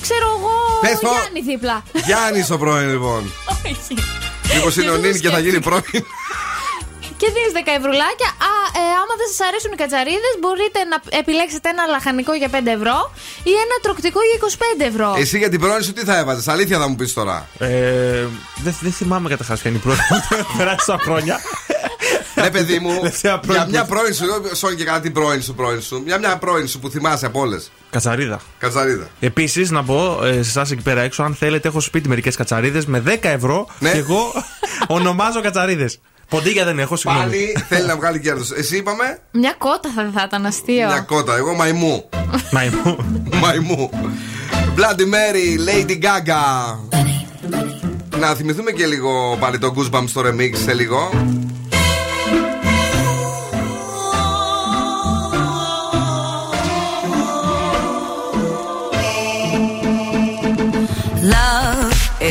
ξέρω εγώ, Πες το. Γιάννη δίπλα. Γιάννης ο πρώην λοιπόν. Όχι. Μήπως είναι ο δεν το Νίνη και θα γίνει πρώην. Και δίνεις 10 ευρουλάκια. Α, ε, άμα δεν σας αρέσουν οι κατσαρίδες, μπορείτε να επιλέξετε ένα λαχανικό για 5 ευρώ ή ένα τροκτικό για 25 ευρώ. Εσύ για την πρώην σου τι θα έβαζες, αλήθεια θα μου πεις τώρα. Ε, δεν δεν θυμάμαι καταρχάς ποια είναι η πρώτη. Έχουν περάσει τόσα χρόνια. Ναι, παιδί μου, Τελευταία πρώην για μια που- πρώην σου, σώνει και καλά την πρώην σου, πρώην σου. Μια, μια πρώην σου που θυμάσαι από όλες. Κατσαρίδα. Κατσαρίδα. Επίσης, να πω ε, σε εσάς εκεί πέρα έξω, αν θέλετε, έχω σπίτι μερικές κατσαρίδες με 10 ευρώ Ναι. και εγώ ονομάζω κατσαρίδες. Ποντίκια δεν έχω, συγγνώμη. Πάλι θέλει να βγάλει κέρδος. Εσύ είπαμε; Μια κότα θα, θα ήταν αστείο. μια κότα, εγώ μαϊμού. Μαϊμού. μαϊμού. Bloody Mary, Lady Gaga. Να θυμηθούμε και λίγο πάλι το Goosebumps στο remix σε λίγο.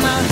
my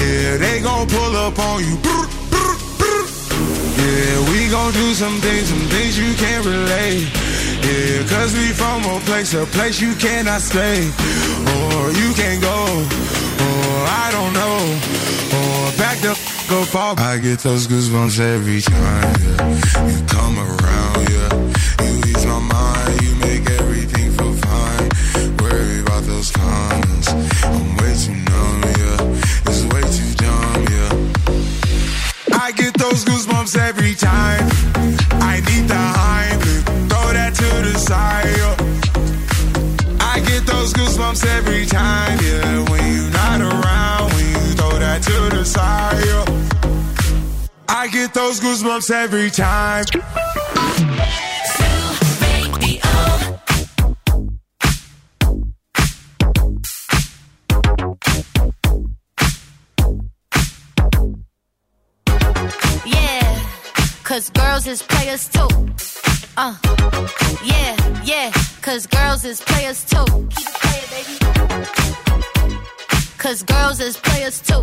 Yeah, they gon' pull up on you. Yeah, we gon' do some things, some things you can't relate. Yeah, cause we from a place, a place you cannot stay. Or you can't go. Or I don't know. Or back the f- up off. I get those goosebumps every time, yeah. You come around, yeah. You those goosebumps every time. Yeah, cause girls is players too. Uh, yeah, yeah, cause girls is players too. Keep it playing, baby. Cause girls is players too.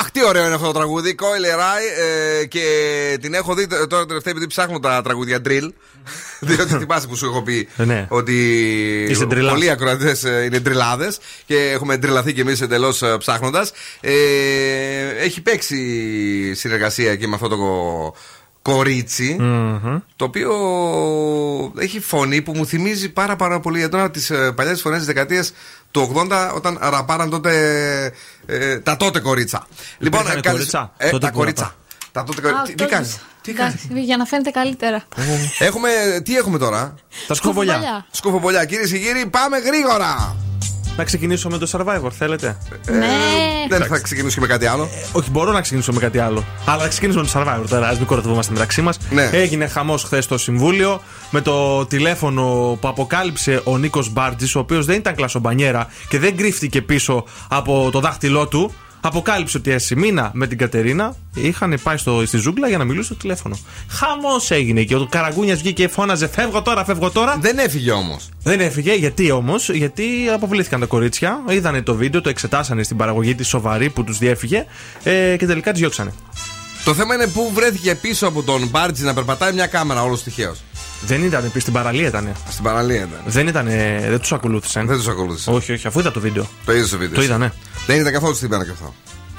Αχ, τι ωραίο είναι αυτό το τραγούδι. Coil Rai ε, και την έχω δει τώρα τελευταία επειδή ψάχνω τα τραγούδια drill. Διότι θυμάσαι που σου έχω πει Ε, ναι. ότι Είσαι ντριλάς. πολλοί ακροατές είναι ντριλάδες και έχουμε ντριλαθεί κι εμείς εντελώς ψάχνοντας. Ε, έχει παίξει συνεργασία και με αυτό το κο- κορίτσι. Το οποίο έχει φωνή που μου θυμίζει πάρα πάρα πολύ για τώρα τι παλιές φωνές της δεκαετίας του 80 όταν ραπάραν τότε ε, τα τότε κορίτσα. Υπήρχαν καλησ- κορίτσα, Ε, τότε τα που κορίτσα. ραπά. Τα τότε Α, κορίτσα. Τι, τι τότε- κάνεις; Εντάξει, για να φαίνεται καλύτερα. Έχουμε, τι έχουμε τώρα; Τα σκουφολιά. Σκουφοβολιά. Σκουφοβολιά. Κυρίες και κύριοι, πάμε γρήγορα. Να ξεκινήσω με το Survivor, θέλετε; Ναι. Δεν θα ξεκινήσω και με κάτι άλλο. Όχι, μπορώ να ξεκινήσω με κάτι άλλο. Αλλά να ξεκινήσουμε με το Survivor τώρα. Α μην κοροϊδευόμαστε μεταξύ μας. Ναι. Έγινε χαμός χθες στο Συμβούλιο με το τηλέφωνο που αποκάλυψε ο Νίκος Μπάρτζης, ο οποίος δεν ήταν κλασομπανιέρα και δεν κρύφτηκε πίσω από το δάχτυλό του. Αποκάλυψε ότι η Ασημίνα με την Κατερίνα είχαν πάει στο, στη ζούγκλα για να μιλήσουν στο τηλέφωνο. Χαμός έγινε και ο Καραγκούνιας βγήκε και φώναζε Φεύγω τώρα, φεύγω τώρα. Δεν έφυγε όμως. Δεν έφυγε. Γιατί όμως, γιατί αποβλήθηκαν τα κορίτσια, είδανε το βίντεο, το εξετάσανε στην παραγωγή της σοβαρή που τους διέφυγε ε, και τελικά τις διώξανε. Το θέμα είναι πού βρέθηκε πίσω από τον Μπάρτζι να περπατάει μια κάμερα όλος τυχαίως. Δεν ήταν, πεις στην παραλία ήταν. Στην παραλία ήταν. Δεν ήταν, δεν τους ακολούθησαν. Δεν τους ακολούθησε. Όχι, όχι, αφού είδα το βίντεο. Το είδες στο βίντεο. Το είδα, ναι. Δεν ήταν καθόλου στην πέρα και αυτό.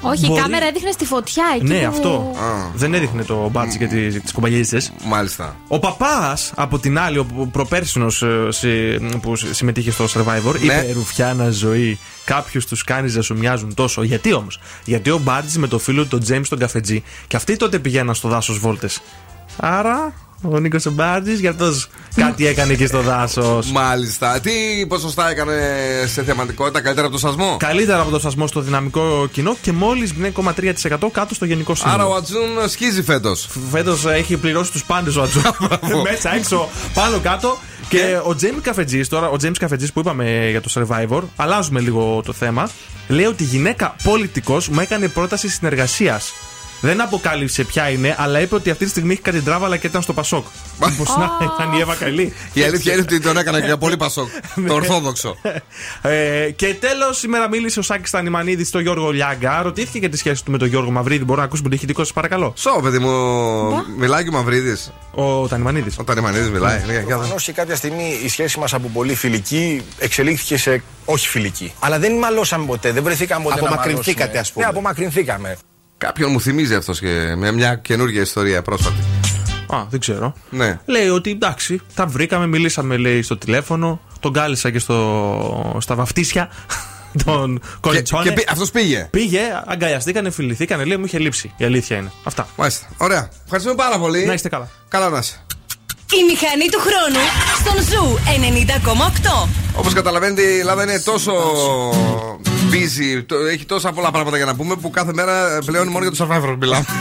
Όχι, Μπορεί- η κάμερα έδειχνε στη φωτιά εκεί. Ναι, που- αυτό. Α. Δεν έδειχνε το μπάτσι και τι κομπαγιέζε. Μάλιστα. Ο παπάς, από την άλλη, ο προπέρσινος που συμμετείχε στο Survivor, Ναι. είπε Ρουφιάνα ζωή. Κάποιους τους κάνει να σου μοιάζουν τόσο. Γιατί όμως, Γιατί ο Μπάρτζη με το φίλο του τον Τζέιμς τον καφετζή και αυτοί τότε πηγαίναν στο δάσος βόλτες. Άρα, ο Νίκος Μπάρτζη γι' αυτός κάτι έκανε εκεί στο δάσος. Μάλιστα. Τι ποσοστά έκανε σε θεματικότητα, καλύτερα από το σασμό; Καλύτερα από το σασμό στο δυναμικό κοινό και μόλις 0,3% κάτω στο γενικό σύνολο. Άρα ο Ατζούν σκίζει φέτος. Φέτος έχει πληρώσει τους πάντες ο Ατζού. Μέσα, έξω, πάνω κάτω. Και ο Τζέιμ Καφετζής, τώρα, ο Τζέιμς Καφετζής που είπαμε για το Survivor, αλλάζουμε λίγο το θέμα. Λέει ότι η γυναίκα πολιτικός μου έκανε πρόταση συνεργασίας. Δεν αποκάλυψε ποια είναι, αλλά είπε ότι αυτή τη στιγμή έχει κάτι τράβαλα και ήταν στο Πασόκ. Μήπως να ήταν η Εύα Καηλή. Η αλήθεια είναι ότι τον έκανα για πολύ πασόκ. το ορθόδοξο. Ε, και τέλος, σήμερα μίλησε ο Σάκης Τανιμανίδη στο Γιώργο Λιάγκα. Ρωτήθηκε για τη σχέση του με τον Γιώργο Μαυρίδη. Μπορώ να ακούσουμε την ηχητικό σας, παρακαλώ. Σω, παιδί μου, μιλάει και ο Μαυρίδης. Ο Τανιμανίδης. Ο Τανιμανίδης μιλάει. Ναι, για δω. Προφανώ και κάποια στιγμή η σχέση μας από πολύ φιλική εξελίχθηκε σε όχι φιλική. Αλλά δεν μαλώσαμε ποτέ, δεν βρεθήκαμε ποτέ. να Απομακρυνθήκατε, μαλώσουμε. ας πούμε. Ναι, απομακρυνθήκαμε. Κάποιον μου θυμίζει αυτός και με μια καινούργια ιστορία πρόσφατη. Α, δεν ξέρω. Ναι. Λέει ότι εντάξει, τα βρήκαμε, μιλήσαμε λέει στο τηλέφωνο, τον κάλεσα και στο, στα βαφτίσια. Τον Κολιτσόνε. και πή- αυτός πήγε; Πήγε, αγκαλιαστήκανε, φιληθήκανε, λέει μου είχε λείψει. Η αλήθεια είναι. Αυτά. Μάλιστα. Ωραία. Ευχαριστούμε πάρα πολύ. Να είστε καλά. Καλά να είσαι. Η μηχανή του χρόνου στον Zoo 90,8. Όπως καταλαβαίνετε, η Ελλάδα είναι τόσο busy, το- έχει τόσα πολλά πράγματα για να πούμε που κάθε μέρα πλέον μόνο για το Survivor μιλάμε.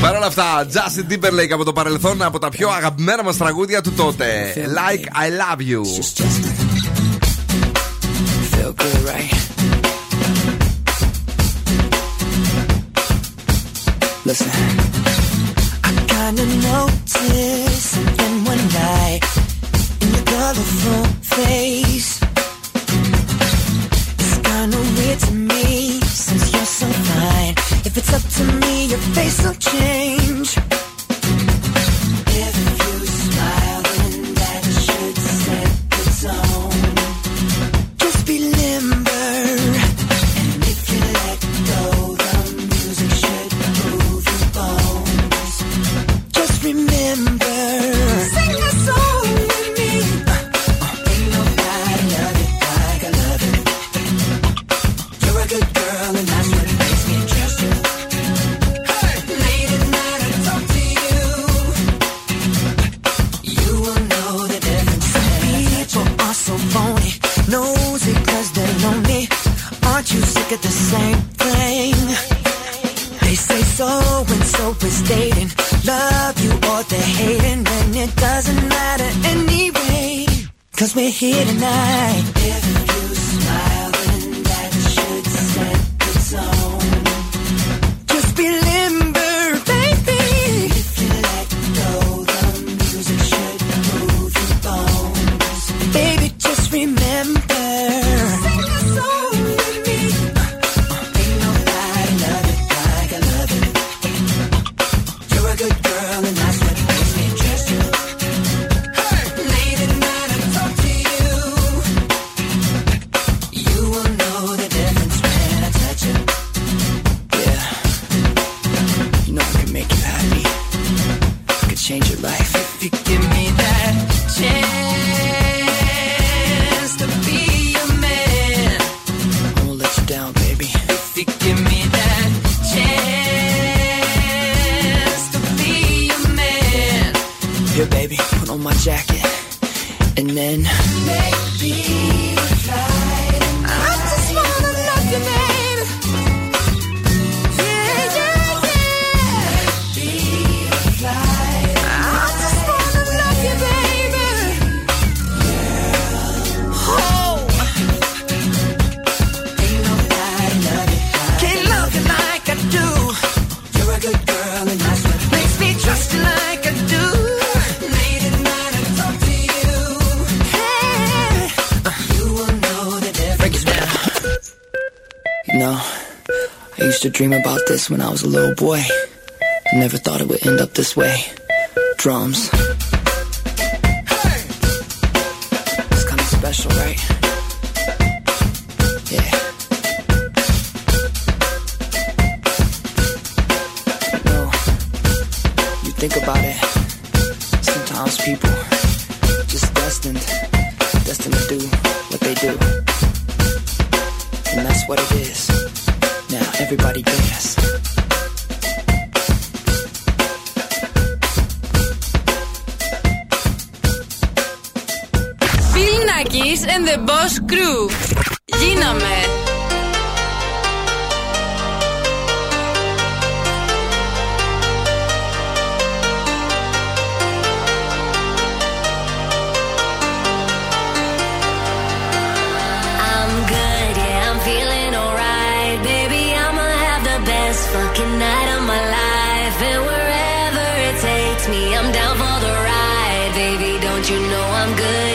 Παρ' όλα αυτά, Justin Timberlake από το παρελθόν από τα πιο αγαπημένα μας τραγούδια του τότε. Like I Love You. Feel good, right? Listen. I kinda noticed something one night in your colorful face. It's kinda weird to me since you're so fine. If it's up to me, your face will change. night. when I was a little boy. I never thought it would end up this way. Drums. Hey! It's kinda special, right? Yeah. No. You think about it. Sometimes people you know I'm good.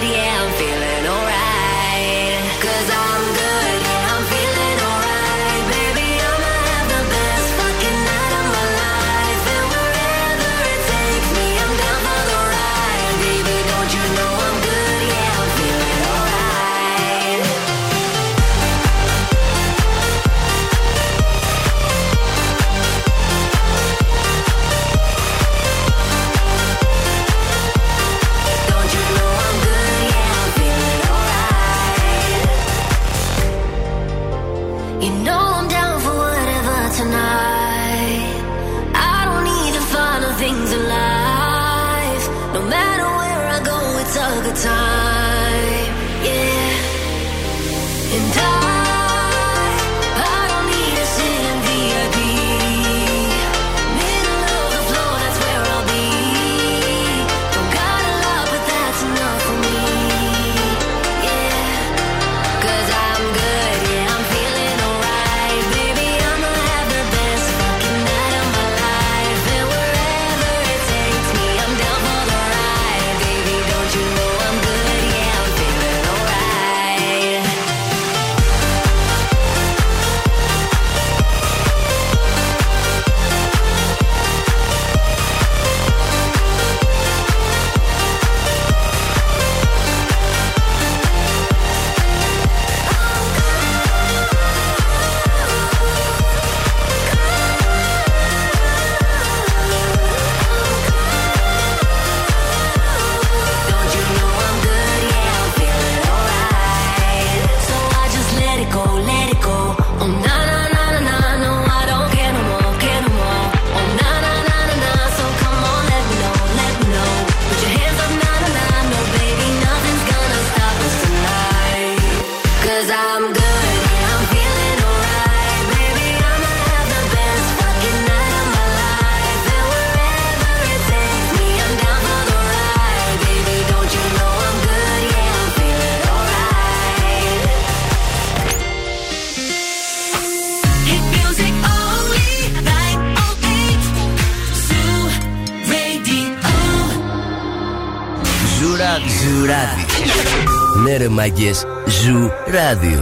Παρασκευάκες Ζου Radio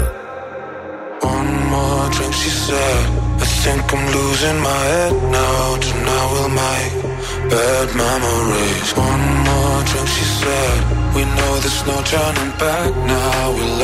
One more drink she said. I think I'm losing my head now. Tonight we'll make bad memories. One more drink she said. We know there's no turning back now. We'll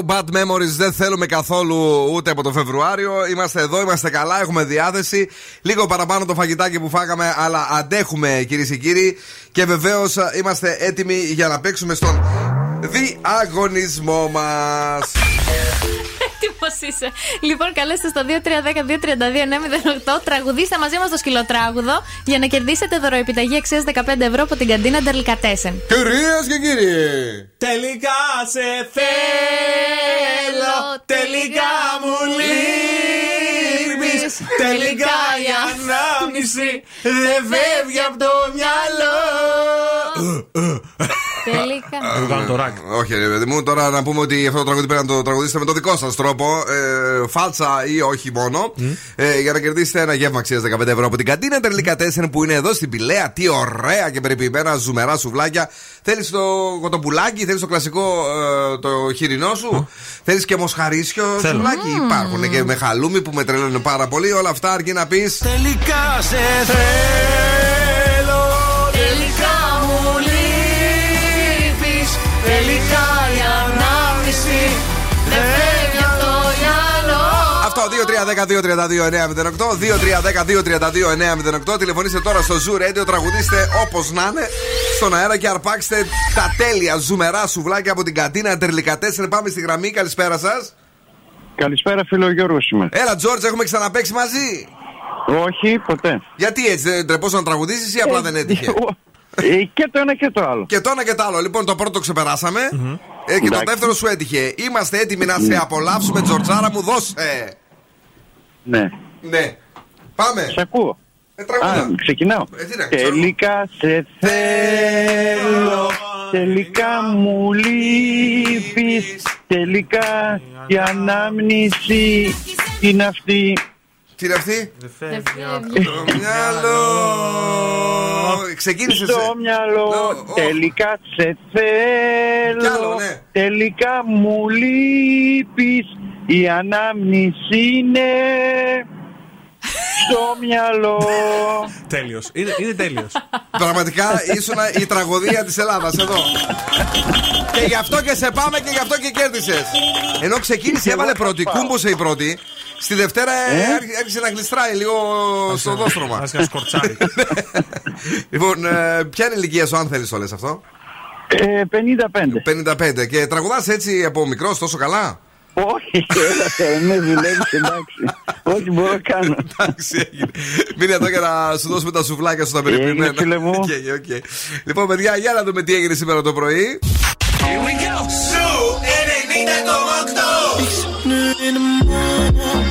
Φεβρουαρίου, bad memories δεν θέλουμε καθόλου ούτε από το Φεβρουάριο. Είμαστε εδώ, είμαστε καλά, έχουμε διάθεση. Λίγο παραπάνω το φαγητάκι που φάγαμε, αλλά αντέχουμε κυρίες και κύριοι. Και βεβαίως είμαστε έτοιμοι για να παίξουμε στον διαγωνισμό μας. Έτοιμος είσαι. Λοιπόν, καλέστε στο 2310-232-908. Τραγουδίστε μαζί μας το σκυλοτράγουδο για να κερδίσετε δωροεπιταγή αξίας 15 ευρώ από την καντίνα Ντερλικατέσεν. Κυρίες και κύριοι, Τελικά σε θέλω, τελικά μου λείπεις. Τελικά η ανάμνηση δεν φεύγει από το μυαλό Τελικά. Θα κάνω το ρακ. Όχι, ρε παιδί μου, τώρα να πούμε ότι αυτό το τραγούδι πρέπει να το τραγουδίσετε με τον δικό σας τρόπο. Ε, φάλτσα ή όχι μόνο. Ε, για να κερδίσετε ένα γεύμα αξίας 15 ευρώ από την καντίνα Τερλικά 4 που είναι εδώ στην Πηλαία. Τι ωραία και περιποιημένα ζουμερά σουβλάκια. Θέλεις το κοτοπουλάκι, θέλεις το κλασικό ε, το χοιρινό σου; Θέλεις και μοσχαρίσιο Θέλω. σουβλάκι; Υπάρχουν και με χαλούμι που με τρελαίνουν πάρα πολύ. Όλα αυτά αρκεί να πεις. Τελικά σε θέλω 2-3-10-2-32-908 2-3-10-2-32-908 Τηλεφωνήστε τώρα στο Zoo Radio Τραγουδίστε όπως να είναι Στον αέρα και αρπάξτε τα τέλεια ζουμερά σουβλάκια από την καντίνα Τερλικατέσσερ Πάμε στη γραμμή, καλησπέρα σας Καλησπέρα φίλο ο Γιώργος είμαι. Έλα Τζόρτζ, έχουμε ξαναπέξει μαζί; Όχι, ποτέ. Γιατί έτσι, δεν τρεπόσαι να τραγουδήσεις ή απλά δεν έτυχε; Ε, και το ένα και το άλλο. Και το ένα και το άλλο. Λοιπόν, το πρώτο ξεπεράσαμε. Ε, και το Εντάξει. δεύτερο σου έτυχε. Είμαστε έτοιμοι να σε απολαύσουμε, Τζορτζάρα μου, δώσε. Ναι. Ναι. Πάμε. Σε ακούω. Ε, τραγούδα. Α, ξεκινάω. Ε, τι να ξέρω. Τελικά σε θέλω, τελικά μου λείπεις, τελικά η ανάμνηση είναι αυτή. Τι είναι αυτή; Δεν φεύγει Το μυαλό. Ξεκίνησες. Στο μυαλό, τελικά σε Κι άλλο, θέλω, ναι. τελικά μου λείπεις, η ανάμνηση είναι στο μυαλό. Τέλειος. Είναι, είναι τέλειος. Πραγματικά ήσουν η τραγωδία της Ελλάδας εδώ. και γι' αυτό και σε πάμε και γι' αυτό και κέρδισες. Ενώ ξεκίνησε, έβαλε πρώτη, κούμποσε η πρώτη. Στη Δευτέρα ε, άρχι- άρχισε να γλιστράει λίγο στο δόστρωμα. Άρχισε να σκορτσάρει. λοιπόν, ε, ποια είναι η ηλικία σου, αν θέλεις το λε αυτό; Ε, 55. 55. Και τραγουδάς έτσι από μικρός τόσο καλά; Όχι, έλα, ναι, δουλεύεις, εντάξει. Ό,τι μπορώ να κάνω. Εντάξει, έγινε. Μείνε εδώ για να σου δώσουμε τα σουβλάκια σου τα περιποιημένα. Έγινε, φίλε μου. OK, OK. Λοιπόν, παιδιά, για να δούμε τι έγινε σήμερα το πρωί. Here we go. Zoo 90,8.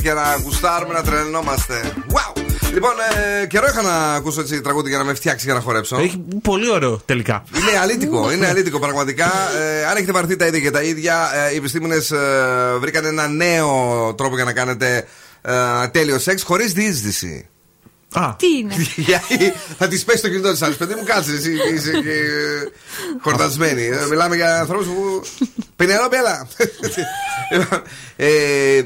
Για να γουστάρουμε να τρελνόμαστε. Wow! Λοιπόν, ε, καιρό είχα να ακούσω έτσι τραγούδι για να με φτιάξει για να χορέψω. Έχει πολύ ωραίο τελικά. Είναι αλήτικο, είναι αλήτικο πραγματικά. Ε, αν έχετε βαρθεί τα ίδια και τα ίδια, ε, οι επιστήμονες βρήκαν ένα νέο τρόπο για να κάνετε ε, τέλειο σεξ χωρίς διείσδυση. Α. Τι είναι; Γιατί θα τη πέσει το κινητό της άλλης. Παιδί μου, κάτσε. Εσύ είσαι και χορτασμένη. Ε, Μιλάμε για ανθρώπους που. Πενερόπη, έλα. ε,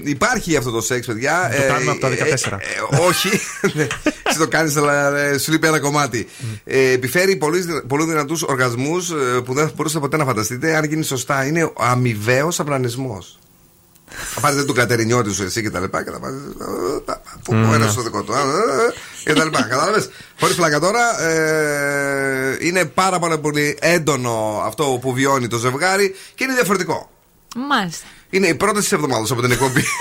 υπάρχει αυτό το σεξ, παιδιά. Το Ε, κάνουμε από τα ε, 14. ε, ε, όχι. Ναι, Εσύ το κάνεις, αλλά ε, σου λείπει ένα κομμάτι. Ε, επιφέρει πολύ, πολύ δυνατούς οργασμούς που δεν θα μπορούσατε ποτέ να φανταστείτε αν γίνει σωστά. Είναι ο αμοιβαίος απλανισμός. Θα πάρετε τον κατερινιώτης σου εσύ και τα λοιπά και θα πάρεις. Που ο ένας στο δικό του. α, α, α, Και τα λοιπά. Κατάλαβες; Χωρίς πλάκα τώρα. ε, είναι πάρα, πάρα πολύ έντονο αυτό που βιώνει το ζευγάρι και είναι διαφορετικό. Μάλιστα. Είναι η πρώτη της εβδομάδας από την εκπομπή.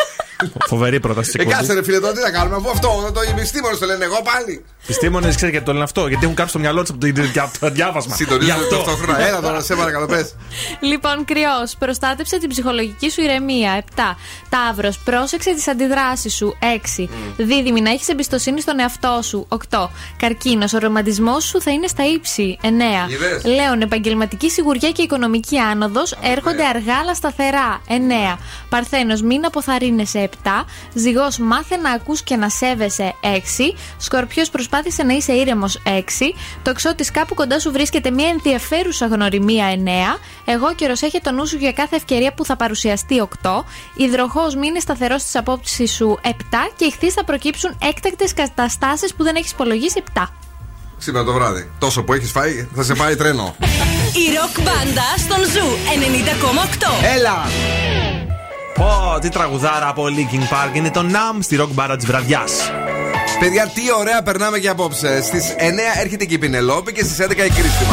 Φοβερή πρόταση τη Ε, κάτσε ρε φίλε, τώρα τι να κάνουμε, αφού αυτό το οι επιστήμονες το λένε εγώ πάλι. Επιστήμονες, ξέρετε γιατί το λένε αυτό. Γιατί έχουν κάψει το μυαλό τους από το- από το διάβασμα. Γι' Συντονίζονται αυτό. ταυτόχρονα. Έλα τώρα, σε παρακαλώ, πες. Λοιπόν, κρυός, προστάτεψε την ψυχολογική σου ηρεμία. 7. Ταύρος, πρόσεξε τις αντιδράσεις σου. 6. Δίδυμη, να έχεις εμπιστοσύνη στον εαυτό σου. 8. Καρκίνος, ο ρομαντισμός σου θα είναι στα ύψη. 9. Είδες; Λέων, επαγγελματική σιγουριά και οικονομική άνοδος έρχονται αργά αλλά σταθερά. 9. Παρθένος, μην αποθαρρύνεσαι. 7. Ζυγός, μάθε να ακούς και να σέβεσαι. 6. Σκορπιός, προσπάθησε να είσαι ήρεμος. 6. Τοξότη, κάπου κοντά σου βρίσκεται μια ενδιαφέρουσα γνωριμία. 9. Εγώ καιρο, έχει το νου σου για κάθε ευκαιρία που θα παρουσιαστεί. 8. Υδροχός, μείνε σταθερός στις απόψεις σου. 7. Και ηχθεί θα προκύψουν έκτακτες καταστάσεις που δεν έχεις υπολογίσει. 7. Σήμερα το βράδυ. Τόσο που έχεις φάει, θα σε πάει τρένο. Η ροκ μπάντα στον Zoo 90,8. Έλα! Πω, τι τραγουδάρα από Linkin Park είναι το Numb στη rock μπάντα της βραδιάς. Παιδιά, τι ωραία περνάμε και απόψε. Στις 9 έρχεται και η Πηνελόπη και στις 11 η Κρίστη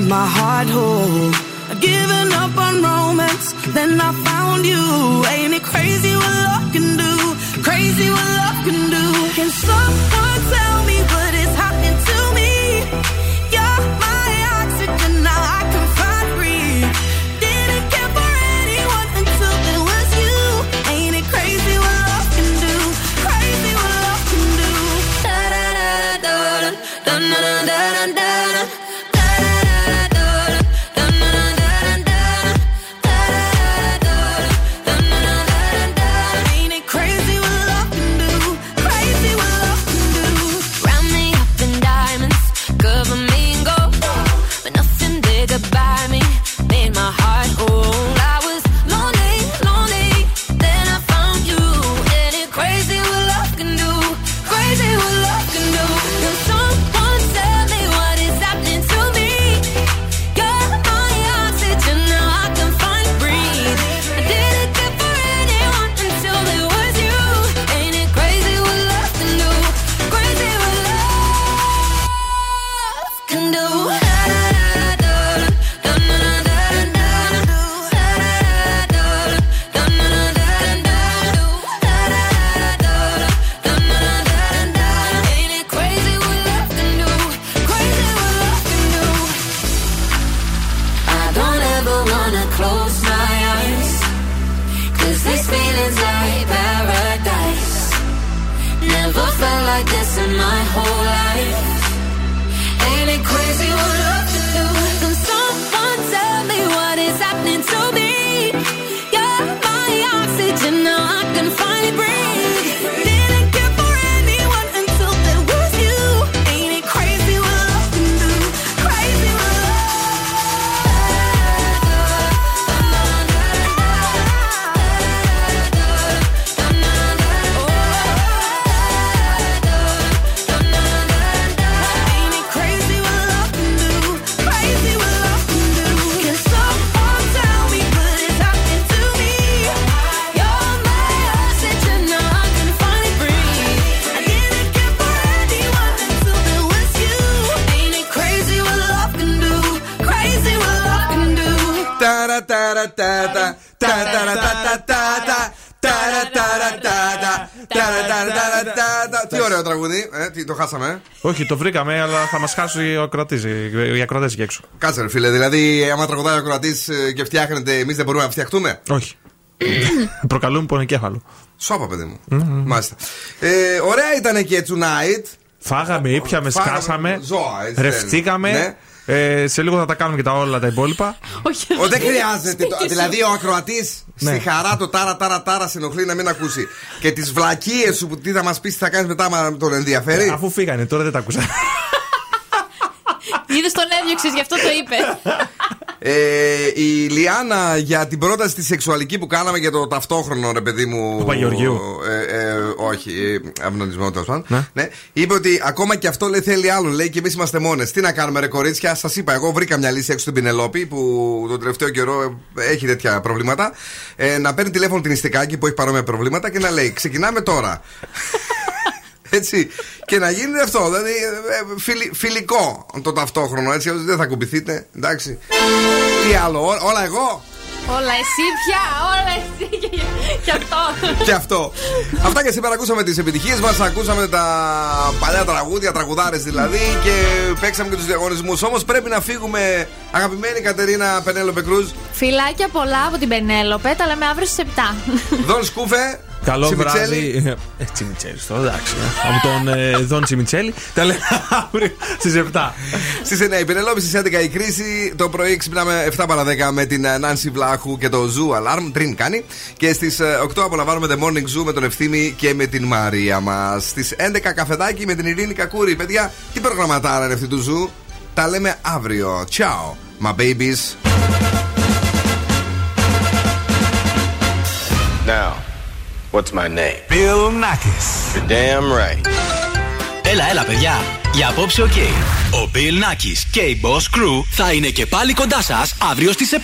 made my heart whole. I'd given up on romance, then I found you. Ταραταρατατα, ταραταρατατατα, ταραταρατατα, ταραταρατατα. Τι ωραίο τραγούδι, ε, τι το χάσαμε. ε. Όχι, το βρήκαμε, αλλά θα μα χάσει ο ακροατή. Οι ακροατέ εκεί έξω. Κάτσε ρε φίλε, δηλαδή άμα τραγουδάει ο κρατή και φτιάχνεται, εμεί δεν μπορούμε να φτιαχτούμε. Όχι. Προκαλούν πονοκέφαλο. Σώπα, παιδί μου. Μάλιστα. Ε, ωραία ήταν και tonight. Φάγαμε, ήπιαμε, Φάγαμε σκάσαμε. ζώα, έτσι Ρευτήκαμε. Ναι. Ε, σε λίγο θα τα κάνουμε και τα όλα τα υπόλοιπα. Ο, δεν χρειάζεται. το- δηλαδή ο ακροατής Ναι. στη χαρά το τάρα τάρα τάρα σε ενοχλεί να μην ακούσει. Και τις βλακίες σου που τι θα μας πεις, τι θα κάνεις μετά, άμα τον ενδιαφέρει; Αφού φύγανε, τώρα δεν τα ακούσα. Είδες τον έδιωξες, γι' αυτό το είπες. Ε, η Λιάννα για την πρόταση τη σεξουαλική που κάναμε για το ταυτόχρονο ρε παιδί μου. Παπαγεωργίου. Ε, ε, όχι, ε, αυνονισμό τέλος πάντων. Ναι. Είπε ότι ακόμα και αυτό λέει θέλει άλλον. Λέει και εμείς είμαστε μόνες. Τι να κάνουμε, ρε κορίτσια. Σας είπα, εγώ βρήκα μια λύση έξω στην Πινελόπη που τον τελευταίο καιρό ε, έχει τέτοια προβλήματα. Ε, να παίρνει τηλέφωνο την Ιστικάκη που έχει παρόμοια προβλήματα και να λέει Ξεκινάμε τώρα. Έτσι. Και να γίνει αυτό. Δηλαδή ε, φιλι- φιλικό το ταυτόχρονο. Έτσι. Δεν θα κουμπηθείτε. Εντάξει. Τι άλλο, ό- όλα εγώ; Όλα εσύ πια, όλα εσύ και, και αυτό. και αυτό. Αυτά και σήμερα ακούσαμε τις επιτυχίες μας. Ακούσαμε τα παλιά τραγούδια, τραγουδάρες δηλαδή. Και παίξαμε και τους διαγωνισμούς. Όμως πρέπει να φύγουμε, αγαπημένη Κατερίνα Πενέλοπε Κρούζ. Φιλάκια πολλά από την Πενέλοπε, τα λέμε αύριο στις 7. Δον Σκούφε. Καλό Τσιμιτσέλη. βράδυ. Ε, Τσιμιτσέλης, τώρα εντάξει. ε. Από τον ε, Δον Τσιμιτσέλη. Τα λέμε αύριο στις 7. Στις 9 η Πενελόπη, στις 11 η κρίση. Το πρωί ξυπνάμε 7 παρα 10 με την ε, Νάνση Βλάχου και το Zoo Alarm. Τρίν κάνει. Και στις 8 απολαμβάνουμε The Morning Zoo με τον Ευθύμη και με την Μαρία μας. Στις 11 καφεδάκι με την Ειρήνη Κακούρη. Παιδιά, τι προγραμματάρα είναι αυτή του Zoo. Τα λέμε αύριο. Ciao, my babies. Now, what's my name? Bill Nakis. You're damn right. Έλα, έλα, παιδιά. Για απόψε, οκ. Ο Bill Nakis και η Boss Crew θα είναι και πάλι κοντά σας αύριο στις 7.